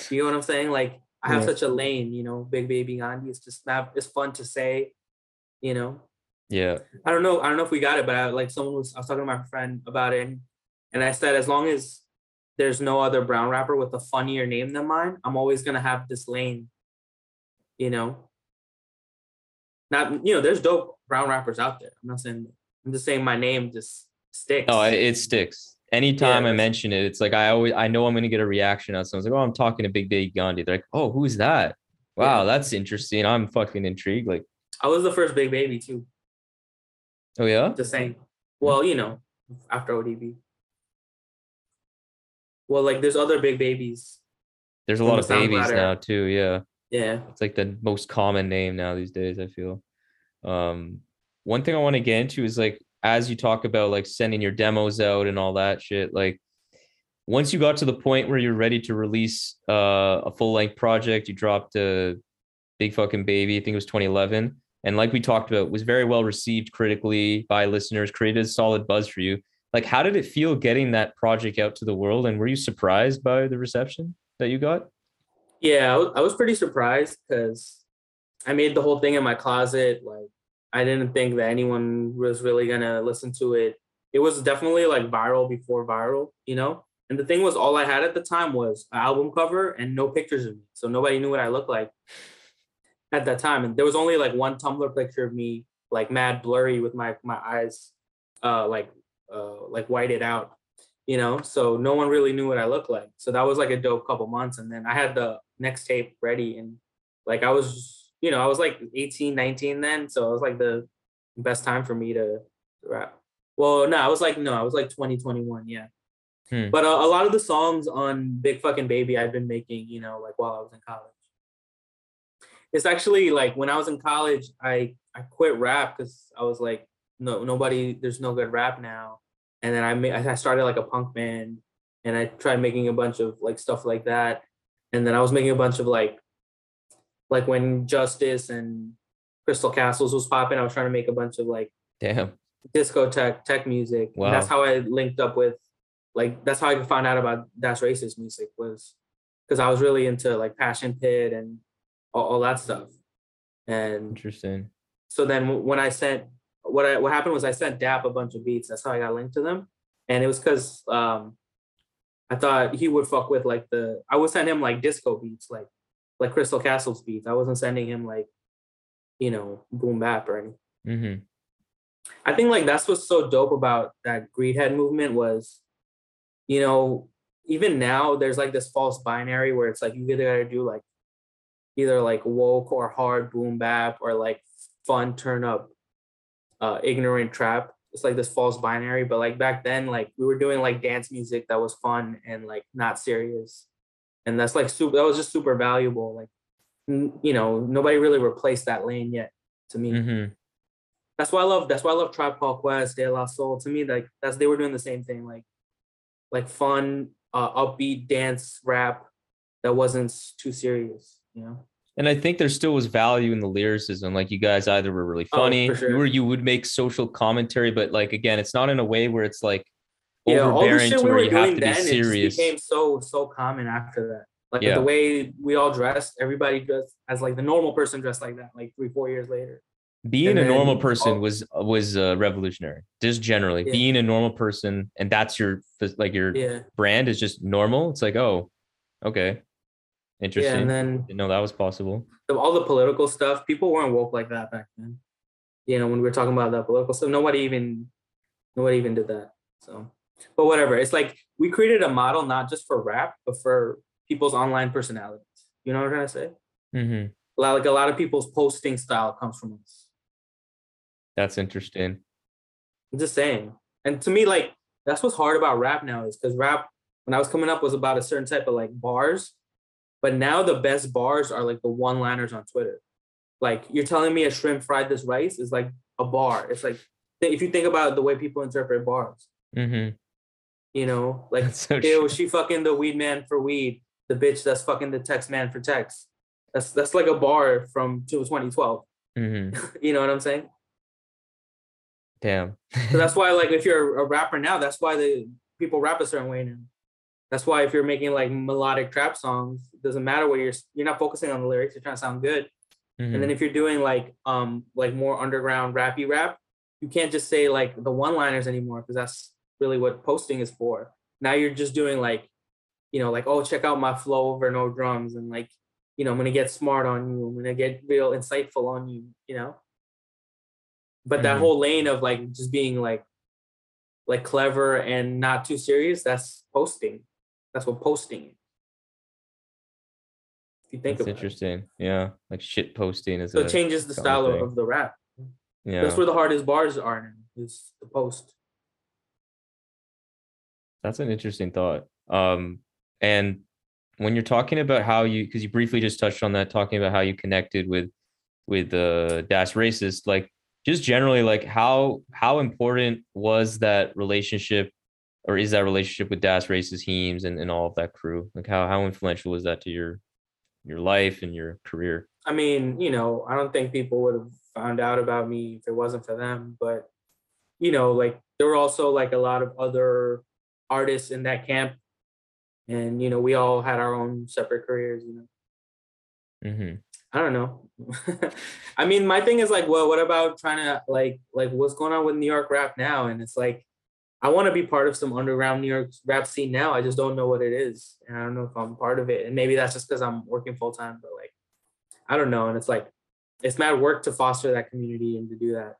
Speaker 2: You know what I'm saying? Like I have
Speaker 1: Yeah.
Speaker 2: such a lane, you know, Big Baby Gandhi. It's just not it's fun to say, you know.
Speaker 1: Yeah.
Speaker 2: I don't know. I don't know if we got it, but I, like someone was, I was talking to my friend about it, and, and I said, as long as there's no other brown rapper with a funnier name than mine, I'm always gonna have this lane. You know. Not you know, there's dope brown rappers out there. I'm not saying. I'm just saying my name just sticks.
Speaker 1: No, it, it sticks. Anytime I mention it, it's like I always I know I'm gonna get a reaction out. Someone's like, "Oh, I'm talking to Big Baby Gandhi." They're like, "Oh, who's that?" Wow,
Speaker 2: Yeah.
Speaker 1: that's interesting. I'm fucking intrigued. Like,
Speaker 2: I was the first big baby too.
Speaker 1: oh yeah,
Speaker 2: Just saying. Well, you know, after ODB. Well, like there's other big babies.
Speaker 1: there's a lot
Speaker 2: the
Speaker 1: of babies now too. Yeah.
Speaker 2: Yeah.
Speaker 1: it's like the most common name now these days i feel um one thing i want to get into is like as you talk about like sending your demos out and all that shit like once you got to the point where you're ready to release uh, a full length project you dropped a big fucking baby i think it was 2011 and like we talked about was very well received critically by listeners created a solid buzz for you like how did it feel getting that project out to the world and were you surprised by the reception that you got
Speaker 2: Yeah, I was, pretty surprised because I made the whole thing in my closet. Like, I didn't think that anyone was really gonna listen to it. It was definitely like viral before viral, you know. And the thing was, all I had at the time was an album cover and no pictures of me, so nobody knew what I looked like at that time. And there was only like one Tumblr picture of me, like mad blurry with my my eyes, uh, like uh, like whited out you know so no one really knew what i looked like so that was like a dope couple months and then i had the next tape ready and like i was you know i was like 18 19 then so it was like the best time for me to rap well no i was like no i was like 20 21 yeah
Speaker 1: Hmm.
Speaker 2: but uh, a lot of the songs on big fucking baby i've been making you know like while i was in college it's actually like when i was in college i i quit rap because i was like no nobody there's no good rap now and then I made I started like a punk band and I tried making a bunch of like stuff like that. And then I was making a bunch of like like when Justice and Crystal Castles was popping, I was trying to make a bunch of like
Speaker 1: damn
Speaker 2: disco tech tech music. And that's how I linked up with like that's how I found out about Das Racist music was because I was really into like Passion Pit and all, all that stuff. And
Speaker 1: interesting
Speaker 2: so then when I sent what I, what happened was I sent Dap a bunch of beats. That's how I got linked to them, and it was because um, I thought he would fuck with like the I would send him like disco beats, like like Crystal Castles beats. I wasn't sending him like you know boom bap or anything.
Speaker 1: hmm
Speaker 2: I think like that's what's so dope about that greedhead movement was, you know, even now there's like this false binary where it's like you either gotta do like either like woke or hard boom bap or like fun turn up uh ignorant trap. It's like this false binary. But like back then, like we were doing like dance music that was fun and like not serious. And that's like super that was just super valuable. Like n- you know, nobody really replaced that lane yet to me
Speaker 1: hmm
Speaker 2: that's why I love that's why I love Tribe Called Quest, De La Soul. To me, like that's they were doing the same thing, like like fun, uh, upbeat dance rap that wasn't too serious, you know.
Speaker 1: And I think there still was value in the lyricism. Like you guys either were really
Speaker 2: Oh,
Speaker 1: funny,
Speaker 2: for sure.
Speaker 1: or you would make social commentary, but like again, it's not in a way where it's like
Speaker 2: Yeah,
Speaker 1: overbearing to
Speaker 2: we
Speaker 1: where
Speaker 2: were
Speaker 1: you have to be
Speaker 2: then it became so so common after that. Like
Speaker 1: Yeah.
Speaker 2: the way we all dressed, everybody dressed as like the normal person dressed like that. Like three four years later.
Speaker 1: Being
Speaker 2: and
Speaker 1: a normal person
Speaker 2: all-
Speaker 1: was was uh, revolutionary. Just generally,
Speaker 2: Yeah.
Speaker 1: being a normal person, and that's your like your
Speaker 2: Yeah,
Speaker 1: brand is just normal. It's like, oh, okay,
Speaker 2: yeah,
Speaker 1: interesting.
Speaker 2: and then
Speaker 1: Didn't know that was possible.
Speaker 2: the, all the political stuff, people weren't woke like that back then. You know, when we were talking about that political stuff, nobody even nobody even did that. So, but whatever. It's like we created a model not just for rap, but for people's online personalities. You know what I'm trying to say?
Speaker 1: Mm-hmm.
Speaker 2: Like a lot of people's posting style comes from us.
Speaker 1: That's interesting.
Speaker 2: I'm just saying. And to me, like that's what's hard about rap now is because rap when I was coming up was about a certain type of like bars, but now the best bars are like the one-liners on Twitter. Like you're telling me a shrimp fried this rice is like a bar. It's like if you think about the way people interpret bars,
Speaker 1: Mm-hmm.
Speaker 2: you know, like
Speaker 1: so
Speaker 2: ew, she fucking the weed man for weed, the bitch that's fucking the text man for text. That's that's like a bar from 2012.
Speaker 1: Mm-hmm. [LAUGHS]
Speaker 2: You know what I'm saying?
Speaker 1: Damn.
Speaker 2: So that's [LAUGHS] why, like, if you're a rapper now, that's why the people rap a certain way now. That's why if you're making like melodic trap songs, it doesn't matter what you're you're not focusing on the lyrics, you're trying to sound good.
Speaker 1: Mhm.
Speaker 2: And then if you're doing like um like more underground rappy rap, you can't just say like the one-liners anymore because that's really what posting is for. Now you're just doing like, you know, like, oh, check out my flow over no drums and like, you know, I'm gonna get smart on you, I'm gonna get real insightful on you, you know. But that
Speaker 1: Mhm.
Speaker 2: whole lane of like just being like like clever and not too serious, that's posting. That's what posting is. If you think
Speaker 1: That's
Speaker 2: about it.
Speaker 1: interesting. Yeah. Like shit posting is
Speaker 2: So it changes the style of,
Speaker 1: thing.
Speaker 2: of the rap.
Speaker 1: yeah.
Speaker 2: That's where the hardest bars are now, is the post.
Speaker 1: That's an interesting thought. Um, and when you're talking about how you, because you briefly just touched on that, talking about how you connected with with the Das Racist, like just generally, like how how important was that relationship, or is that relationship with Das Racist Heems and, and all of that crew? Like how how influential was that to your your life and your career?
Speaker 2: I mean, you know, I don't think people would have found out about me if it wasn't for them. But, you know, like there were also like a lot of other artists in that camp. And, you know, we all had our own separate careers, you know.
Speaker 1: Mm-hmm.
Speaker 2: I don't know. [LAUGHS] I mean, my thing is like, well, what about trying to like like what's going on with New York rap now? And it's like, I want to be part of some underground New York rap scene now. I just don't know what it is, and I don't know if I'm part of it. And maybe that's just because I'm working full time. But like, I don't know. And it's like, it's mad work to foster that community and to do that.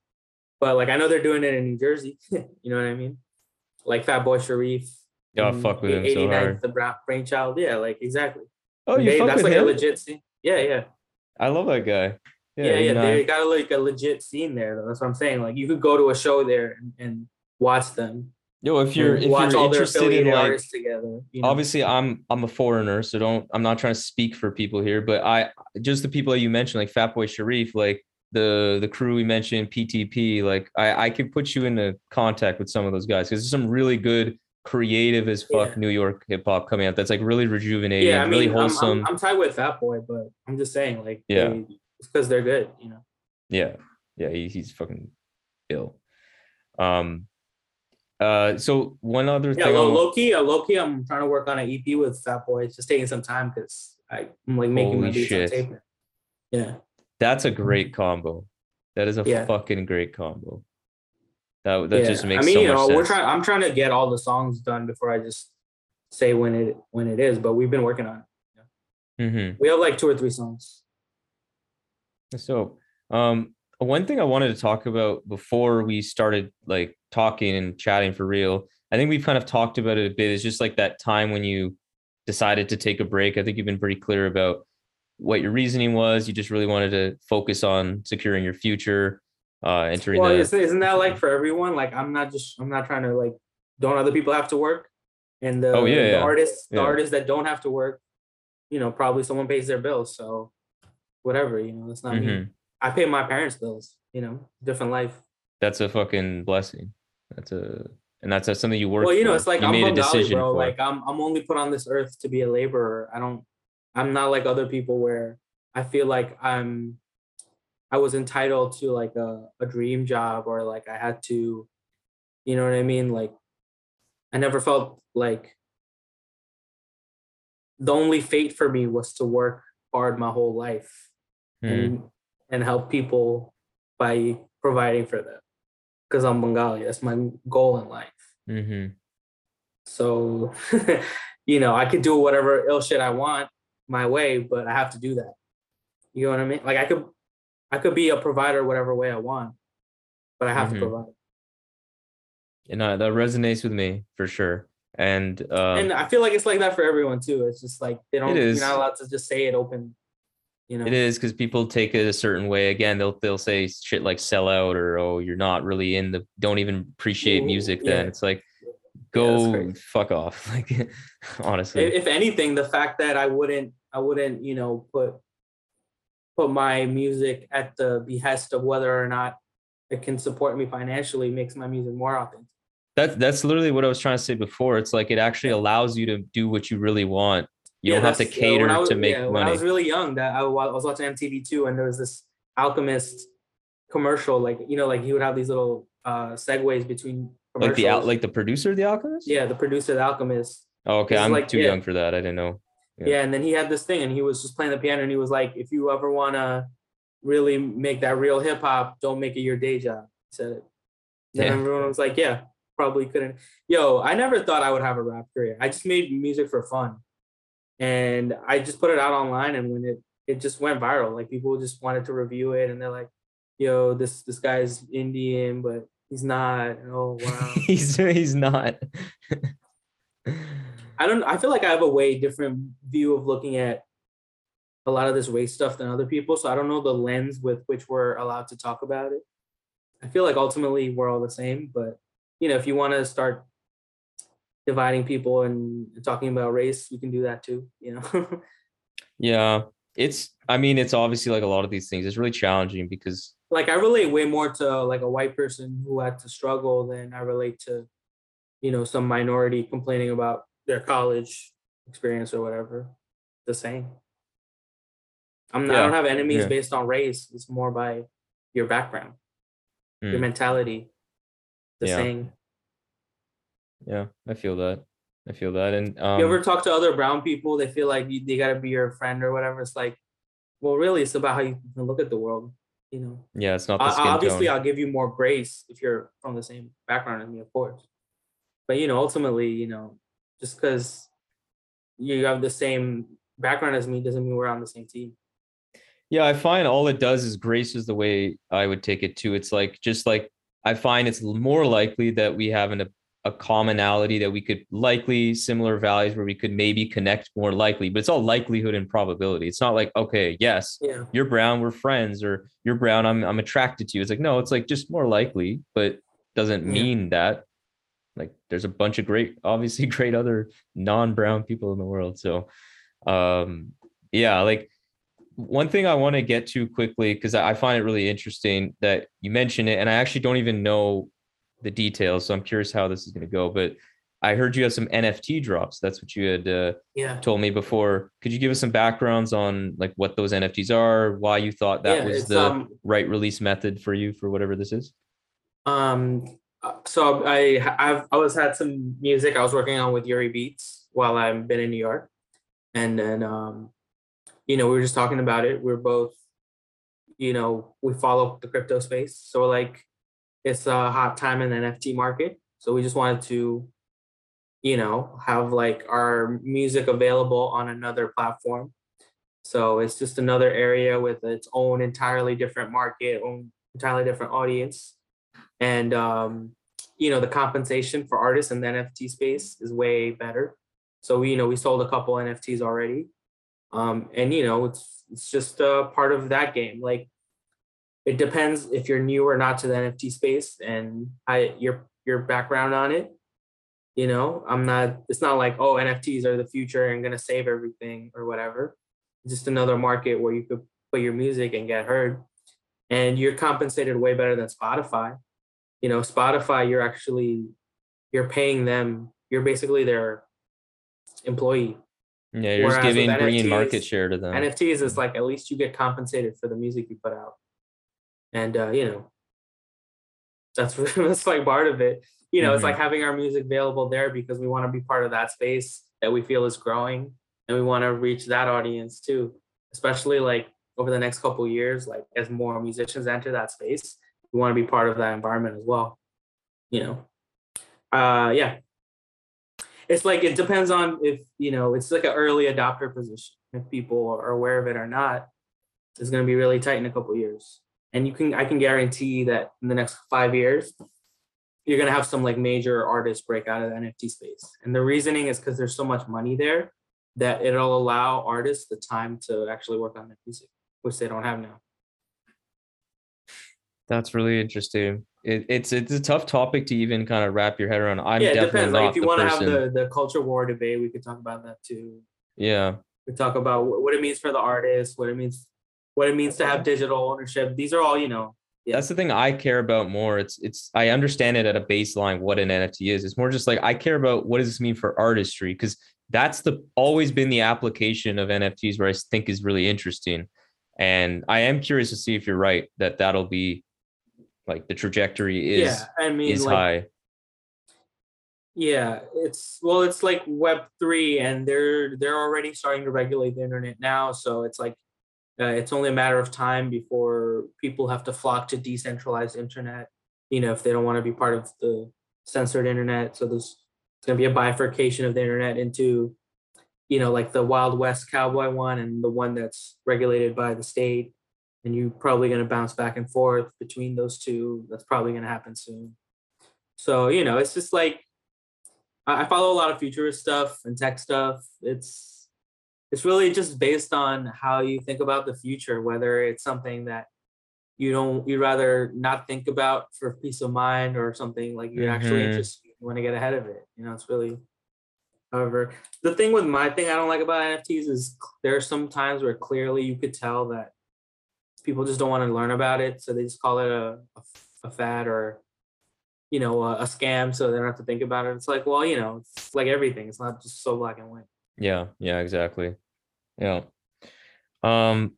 Speaker 2: But like, I know they're doing it in New Jersey. [LAUGHS] you know what I mean? Like Fatboi Sharif.
Speaker 1: Yeah, I
Speaker 2: mm,
Speaker 1: fuck with him so
Speaker 2: 89th,
Speaker 1: hard.
Speaker 2: The Bra- Brainchild. Yeah, like exactly.
Speaker 1: Oh, you
Speaker 2: They-
Speaker 1: fuck
Speaker 2: that's
Speaker 1: with
Speaker 2: like a legit scene. Yeah, yeah.
Speaker 1: I love that guy.
Speaker 2: Yeah, yeah,
Speaker 1: 89.
Speaker 2: they got like a legit scene there. Though. That's what I'm saying. Like you could go to a show there and, and watch them.
Speaker 1: Yo, if you're if
Speaker 2: watch
Speaker 1: you're
Speaker 2: all their
Speaker 1: interested in like
Speaker 2: artists together. You know?
Speaker 1: obviously i'm i'm a foreigner so don't i'm not trying to speak for people here but i just the people that you mentioned like fatboi sharif like the the crew we mentioned ptp like i i could put you into contact with some of those guys because there's some really good creative as fuck
Speaker 2: Yeah.
Speaker 1: new york hip-hop coming out that's like really rejuvenating
Speaker 2: yeah, I mean,
Speaker 1: really
Speaker 2: I'm- I'm, I'm, tied with Fat Boy, but I'm just saying, like,
Speaker 1: Yeah.
Speaker 2: they- because they're good. You know.
Speaker 1: yeah yeah he, he's fucking ill um uh so one other
Speaker 2: Yeah,
Speaker 1: thing I
Speaker 2: low,
Speaker 1: wa-
Speaker 2: low key, uh, low key. I'm trying to work on an EP with Fat Boy. It's just taking some time because I'm like making my beats on tape. Yeah,
Speaker 1: that's a great combo that is a
Speaker 2: Yeah.
Speaker 1: fucking great combo that that
Speaker 2: yeah.
Speaker 1: just makes
Speaker 2: I mean,
Speaker 1: so
Speaker 2: you know, we're trying. I'm trying to get all the songs done before I just say when it when it is. But we've been working on it.
Speaker 1: mm-hmm.
Speaker 2: We have like two or three songs.
Speaker 1: So, um, one thing I wanted to talk about before we started like talking and chatting for real, I think we've kind of talked about it a bit. It's just like that time when you decided to take a break. I think you've been pretty clear about what your reasoning was. You just really wanted to focus on securing your future, uh, entering
Speaker 2: Well,
Speaker 1: the.
Speaker 2: isn't, that like for everyone? Like, I'm not just. I'm not trying to like. Don't other people have to work? And the,
Speaker 1: Oh, yeah,
Speaker 2: the
Speaker 1: yeah.
Speaker 2: artists, the
Speaker 1: Yeah.
Speaker 2: artists that don't have to work, you know, probably someone pays their bills. So, whatever, you know, that's not me.
Speaker 1: Mhm.
Speaker 2: I pay my parents' bills. You know, different life.
Speaker 1: That's a fucking blessing. That's a and that's, something you work.
Speaker 2: well, you know,
Speaker 1: for.
Speaker 2: it's like
Speaker 1: you
Speaker 2: I'm
Speaker 1: made a decision
Speaker 2: bro.
Speaker 1: for.
Speaker 2: Like I'm I'm only put on this earth to be a laborer. I don't I'm not like other people where I feel like I'm I was entitled to like a, a dream job or like I had to, you know what I mean? Like I never felt like the only fate for me was to work hard my whole life
Speaker 1: Mhm.
Speaker 2: and and help people by providing for them. Because I'm Bengali. That's my goal in life.
Speaker 1: Mhm.
Speaker 2: So, [LAUGHS] you know, I could do whatever ill shit I want my way, but I have to do that. You know what I mean? Like I could, I could be a provider whatever way I want, but I have
Speaker 1: Mhm.
Speaker 2: to provide.
Speaker 1: And uh, that resonates with me for sure. And um,
Speaker 2: and I feel like it's like that for everyone too. It's just like they don't. You're not allowed to just say it open. You know,
Speaker 1: It is because people take it a certain way. Again, they'll they'll say shit like sell out or oh you're not really in the don't even appreciate music. Then
Speaker 2: yeah.
Speaker 1: it's like go
Speaker 2: crazy.
Speaker 1: fuck off. [LAUGHS] Like honestly,
Speaker 2: if, if anything, the fact that I wouldn't, I wouldn't, you know, put put my music at the behest of whether or not it can support me financially makes my music more authentic.
Speaker 1: that's that's literally what I was trying to say before. It's like it actually allows you to do what you really want. You
Speaker 2: Yeah,
Speaker 1: don't have to
Speaker 2: that's- yeah,
Speaker 1: cater
Speaker 2: was-
Speaker 1: to make
Speaker 2: yeah, When I was really young, that I, I was watching MTV too, and there was this Alchemist commercial, like you know, like he would have these little uh segues between
Speaker 1: like the out like the producer of the Alchemist.
Speaker 2: yeah, the producer, of the Alchemist.
Speaker 1: Oh, okay, I'm
Speaker 2: like-
Speaker 1: too young for that. I didn't know. Yeah.
Speaker 2: And then he had this thing, and he was just playing the piano, and he was like, "If you ever want to really make that real hip hop, don't make it your day job." He said it. Then
Speaker 1: Yeah.
Speaker 2: everyone was like, "Yeah, probably couldn't." Yo, I never thought I would have a rap career. I just made music for fun, and I just put it out online, and when it it just went viral, like people just wanted to review it, and they're like, "Yo, this this guy's Indian, but he's not." Oh wow. [LAUGHS]
Speaker 1: he's he's not. [LAUGHS]
Speaker 2: I don't I feel like I have a way different view of looking at a lot of this race stuff than other people. So I don't know the lens with which we're allowed to talk about it. I feel like ultimately we're all the same, but you know, if you want to start dividing people and talking about race, we can do that too, you know. [LAUGHS]
Speaker 1: yeah, it's. I mean, it's obviously like a lot of these things. It's really challenging because
Speaker 2: like I relate way more to like a white person who had to struggle than I relate to, you know, some minority complaining about their college experience or whatever. The same. I'm not, I don't have enemies
Speaker 1: yeah.
Speaker 2: based on race. It's more by your background, your
Speaker 1: Mm.
Speaker 2: mentality. The
Speaker 1: Yeah.
Speaker 2: same.
Speaker 1: Yeah, I feel that. I feel that. And um,
Speaker 2: you ever talk to other brown people? They feel like you, they gotta be your friend or whatever. It's like, well, really, it's about how you can look at the world. You know.
Speaker 1: yeah, it's not the
Speaker 2: I- obviously
Speaker 1: tone.
Speaker 2: i'll give you more grace if you're from the same background as me of course but you know ultimately you know just because you have the same background as me doesn't mean we're on the same team
Speaker 1: Yeah, I find all it does is grace is the way I would take it too. It's like just like I find it's more likely that we have an, a, commonality that we could likely similar values where we could maybe connect more likely, but it's all likelihood and probability. It's not like, okay, yes,
Speaker 2: yeah
Speaker 1: you're brown, we're friends, or you're brown, I'm I'm attracted to you. It's like, no, it's like just more likely, but doesn't
Speaker 2: Yeah.
Speaker 1: mean that. Like there's a bunch of great, obviously [LAUGHS] great other non-brown people in the world. So um yeah, like one thing I want to get to quickly because I I find it really interesting that you mentioned it, and I actually don't even know the details, so I'm curious how this is going to go. But I heard you have some NFT drops. That's what you had uh,
Speaker 2: yeah
Speaker 1: told me before. Could you give us some backgrounds on like what those NFTs are, why you thought that
Speaker 2: yeah,
Speaker 1: was the
Speaker 2: um,
Speaker 1: right release method for you for whatever this is?
Speaker 2: um uh, so i i've always had some music i was working on with yuri beats while i've been in new york and then um you know we were just talking about it we're both you know we follow the crypto space so like it's a hot time in the nft market. So we just wanted to you know have like our music available on another platform. So it's just another area with its own entirely different market own entirely different audience. And um you know the compensation for artists in the nft space is way better. So we you know we sold a couple nfts already. Um and you know it's it's just a part of that game. Like it depends if you're new or not to the nft space and i your your background on it. You know i'm not it's not like oh nfts are the future and gonna save everything or whatever. It's just another market where you could put your music and get heard. And you're compensated way better than spotify. You know spotify you're actually you're paying them you're basically their employee.
Speaker 1: Yeah, you're
Speaker 2: Whereas with
Speaker 1: giving bringing market share to them.
Speaker 2: nfts is like at least you get compensated for the music you put out and uh you know that's [LAUGHS] that's like part of it. You know it's
Speaker 1: Mhm.
Speaker 2: like having our music available there because we want to be part of that space that we feel is growing and we want to reach that audience too especially like over the next couple of years like as more musicians enter that space we want to be part of that environment as well you know? Uh yeah. It's like it depends on if you know it's like an early adopter position if people are aware of it or not it's going to be really tight in a couple of years and you can i can guarantee that in the next five years you're going to have some like major artists break out of the nft space and the reasoning is because there's so much money there that it'll allow artists the time to actually work on their music which they don't have now.
Speaker 1: That's really interesting. It, it's it's a tough topic to even kind of wrap your head around. I'm
Speaker 2: yeah, it
Speaker 1: definitely
Speaker 2: depends. Like if you want to have the the culture war debate, we could talk about that too.
Speaker 1: yeah,
Speaker 2: We talk about what it means for the artist, what it means, what it means to have digital ownership. These are all you know. Yeah.
Speaker 1: that's the thing I care about more. It's it's I understand it at a baseline what an NFT is. It's more just like I care about what does this mean for artistry because that's the always been the application of NFTs where I think is really interesting. And I am curious to see if you're right that that'll be like the trajectory is
Speaker 2: yeah, I mean,
Speaker 1: is
Speaker 2: like,
Speaker 1: high.
Speaker 2: Yeah, it's well, it's like Web three, and they're they're already starting to regulate the internet now. So it's like uh, it's only a matter of time before people have to flock to decentralized internet. You know, if they don't want to be part of the censored internet, so there's it's gonna be a bifurcation of the internet into, you know, like the Wild West cowboy one and the one that's regulated by the state. And you're probably gonna bounce back and forth between those two. That's probably gonna happen soon. So you know, it's just like I follow a lot of futurist stuff and tech stuff. It's it's really just based on how you think about the future, whether it's something that you don't you'd rather not think about for peace of mind or something like you're actually
Speaker 1: Mhm.
Speaker 2: interested you want to get ahead of it. You know, it's really however the thing with my thing I don't like about NFTs is there are some times where clearly you could tell that people just don't want to learn about it, so they just call it a a fad or you know a, a scam, so they don't have to think about it. It's like, well, you know, it's like everything. It's not just so black and white.
Speaker 1: Yeah, yeah, exactly. Yeah. Um,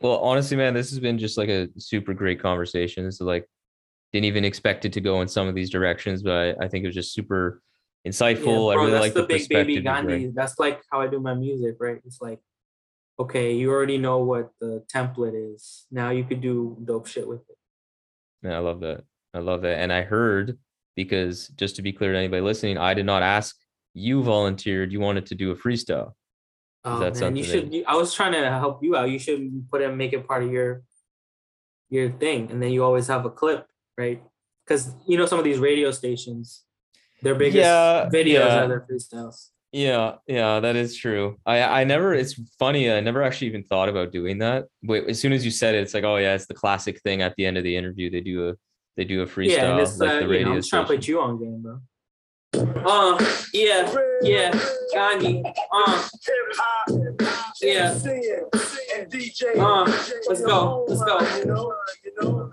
Speaker 1: well, honestly, man, this has been just like a super great conversation. This is like didn't even expect it to go in some of these directions, but I, I think it was just super
Speaker 2: Yeah,
Speaker 1: insightful. I really like
Speaker 2: the
Speaker 1: the
Speaker 2: big baby
Speaker 1: perspective.
Speaker 2: Gandhi. That's like how I do my music, right? It's like, okay, you already know what the template is. Now you could do dope shit with it.
Speaker 1: Yeah, I love that. I love that. And I heard because just to be clear to anybody listening, I did not ask you volunteered. You wanted to do a freestyle.
Speaker 2: Oh, man, you should. You, I was trying to help you out. You should put it, make it part of your your thing, and then you always have a clip, right? Because you know some of these radio stations, their biggest
Speaker 1: Yeah,
Speaker 2: videos
Speaker 1: yeah.
Speaker 2: are their freestyles.
Speaker 1: Yeah, yeah, that is true. I I never it's funny, I never actually even thought about doing that. But as soon as you said it, it's like, oh yeah, it's the classic thing at the end of the interview. They do a they do a freestyle
Speaker 2: yeah, and it's
Speaker 1: like
Speaker 2: uh,
Speaker 1: the
Speaker 2: you
Speaker 1: radio
Speaker 2: know, I'm trying to put you on game, bro. Uh, yeah, yeah, Gandhi. Uh, yeah. Uh, let's go, let's go. Uh,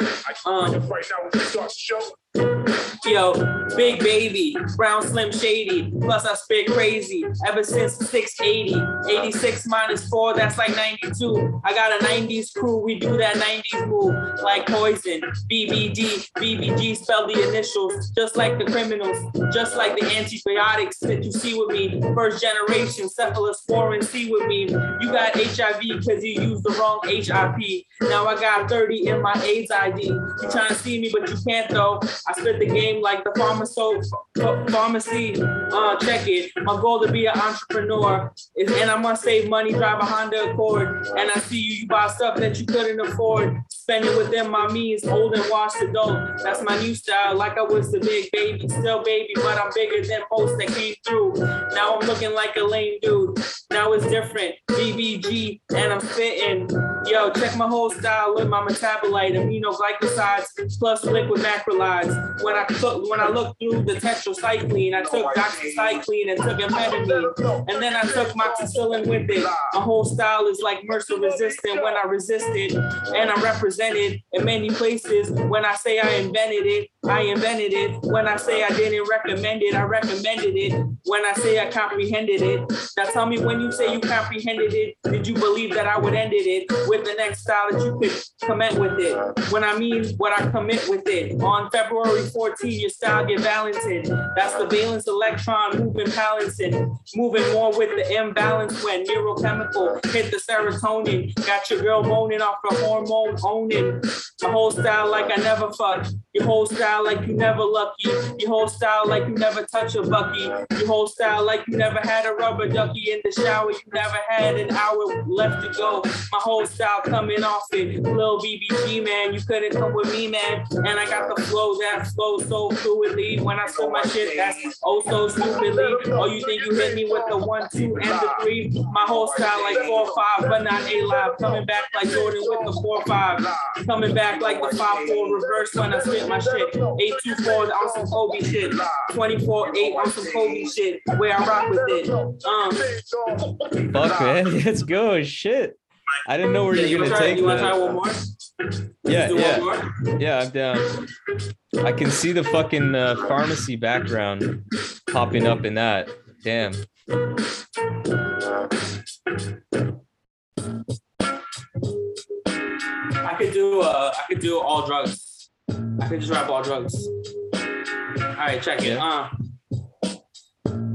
Speaker 2: Yo, big baby, brown slim shady. Plus I spit crazy. Ever since 680, 86 minus four, that's like 92. I got a 90s crew, we do that 90s move like poison. BBD, BBG spell the initials, just like the criminals, just like the antibiotics that you see with me. First generation cephalosporin, see with me. You got HIV because you used the wrong HIP. Now I got 30 in my AIDS ID. You trying to see me, but you can't though. I spit the game like the pharmacy. Uh, check it. My goal to be an entrepreneur is, and I must save money, drive a Honda Accord. And I see you, you buy stuff that you couldn't afford. Spend it within my means, old and washed adult. That's my new style, like I was the big baby, still baby, but I'm bigger than most that came through. Now I'm looking like a lame dude. Now it's different. BBG, and I'm fitting. Yo, check my whole style, look my metabolite, amino glycosides plus liquid macrolides. When I cook, when I look through the tetracycline, I took doxycycline and took amphetamine, and then I took amoxicillin with it. My whole style is like MRSA resistant when I resisted, and I'm represented in many places. When I say I invented it, I invented it. When I say I didn't recommend it, I recommended it. When I say I comprehended it, now tell me when you say you comprehended it, did you believe that I would end it with the next style that you could commit with it? When I mean what I commit with it. On February 14, your style get valented. That's the valence electron moving balancing. Moving more with the imbalance when neurochemical hit the serotonin. Got your girl moaning off the hormone owning. My whole style like I never fucked. Your whole style like you never lucky. Your whole style like you never touch a bucky. Your whole style like you never had a rubber ducky in the shower. You never had an hour left to go. My whole style coming off it. Lil BBG, man, you couldn't come with me, man. And I got the flow that flows so fluidly. When I spit my shit, that's oh so stupidly. Oh, you think you hit me with the one, two, and the three? My whole style like four, five, but not a live. Coming back like Jordan with the four, five. Coming back like the five, four reverse when I spit my shit. Eight, two, four on some Kobe shit. 24, eight on some Kobe shit. Where I rock with it. Um,
Speaker 1: Fuck, man. [LAUGHS] Let's go. Shit. I didn't know where
Speaker 2: yeah,
Speaker 1: you
Speaker 2: you
Speaker 1: were gonna
Speaker 2: try,
Speaker 1: take
Speaker 2: you try one more?
Speaker 1: Yeah, yeah,
Speaker 2: more?
Speaker 1: yeah. I'm down. I can see the fucking uh, pharmacy background popping up in that. Damn.
Speaker 2: I could do uh I could do all drugs. I could just rap all drugs. All right, check it. Uh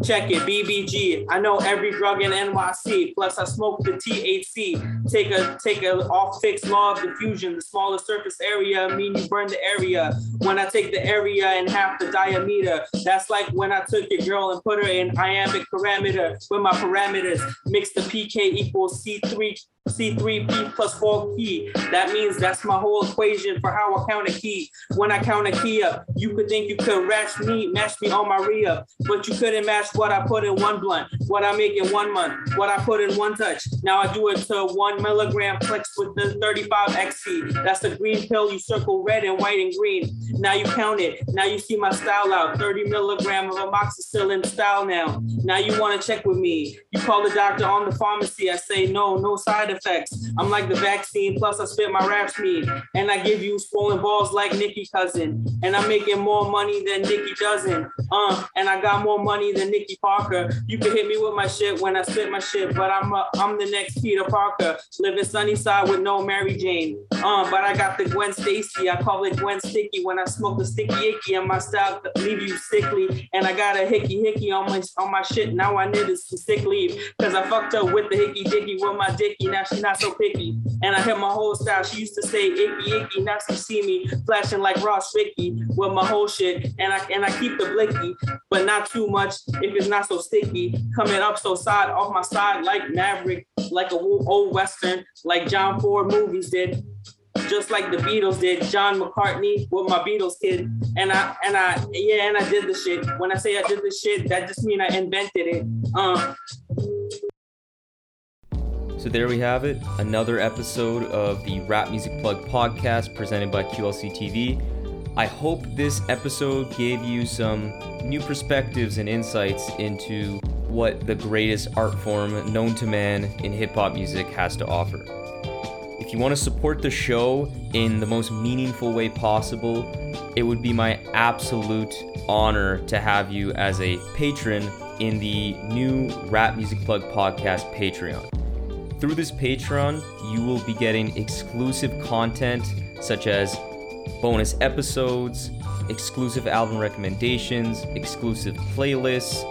Speaker 2: check it, BBG. I know every drug in NYC. Plus, I smoke the THC. Take a take a off Fick's law of diffusion. The smaller surface area mean you burn the area. When I take the area and half the diameter, that's like when I took your girl and put her in iambic parameter with my parameters. Mix the PK equals C3 C3P plus 4 key. That means that's my whole equation for how I count a key. When I count a key up, you could think you could match me, match me on my re-up, but you couldn't match what I put in one blunt, what I make in one month, what I put in one touch. Now I do it to one milligram flex with the 35 XC. That's the green pill. You circle red and white and green. Now you count it. Now you see my style out. 30 milligram of amoxicillin style now. Now you want to check with me. You call the doctor on the pharmacy. I say no, no side effects. I'm like the vaccine. Plus I spit my rap speed. And I give you swollen balls like Nikki Cousin. And I'm making more money than Nikki doesn't. Uh, and I got more money than Nikki Parker. You can hit me with my shit when I spit my shit, but I'm a, I'm the next Peter Parker. Living sunny side with no Mary Jane. Uh, but I got the Gwen Stacy. I call it Gwen Sticky when I smoke the sticky icky and my style leave you sickly. And I got a hickey hickey on my on my shit. Now I need some sick leave. Cause I fucked up with the hickey dicky with my dicky. Now she not so picky. And I hit my whole style. She used to say icky icky. Now she see me flashing like Ross Ricky with my whole shit. And I and I keep the blicky, but not too much if it's not so sticky. Coming up so side off my side like Maverick, like a old western, like John Ford movies did. Just like the Beatles did, John McCartney with my Beatles kid, and I and I yeah, and I did the shit. When I say I did the shit, that just mean I invented it. Uh,
Speaker 1: So there we have it. Another episode of the Rap Music Plug podcast presented by QLC TV. I hope this episode gave you some new perspectives and insights into what the greatest art form known to man in hip hop music has to offer. If you want to support the show in the most meaningful way possible, it would be my absolute honor to have you as a patron in the new Rap Music Plug podcast Patreon. Through this Patreon, you will be getting exclusive content such as bonus episodes, exclusive album recommendations, exclusive playlists,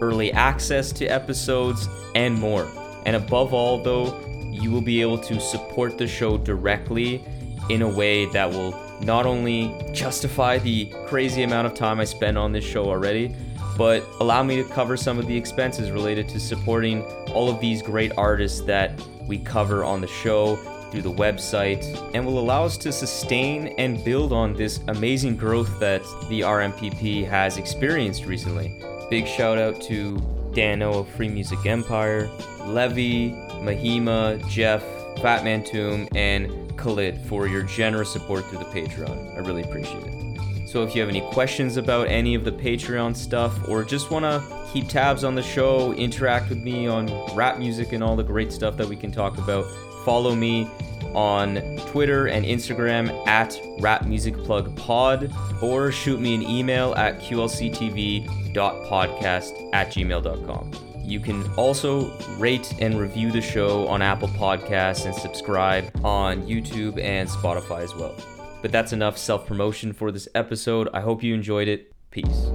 Speaker 1: early access to episodes, and more. And above all, though, you will be able to support the show directly in a way that will not only justify the crazy amount of time I spend on this show already, but allow me to cover some of the expenses related to supporting all of these great artists that we cover on the show through the website and will allow us to sustain and build on this amazing growth that the RMPP has experienced recently. Big shout out to Dano of Free Music Empire, Levy, Mahima, Jeff, Fatman Tomb, and Khalid for your generous support through the Patreon. I really appreciate it. So if you have any questions about any of the Patreon stuff or just want to keep tabs on the show, interact with me on rap music and all the great stuff that we can talk about, follow me on Twitter and Instagram at rapmusicplugpod or shoot me an email at qlctv.podcast at gmail.com. You can also rate and review the show on Apple Podcasts and subscribe on YouTube and Spotify as well. But that's enough self promotion for this episode. I hope you enjoyed it. Peace.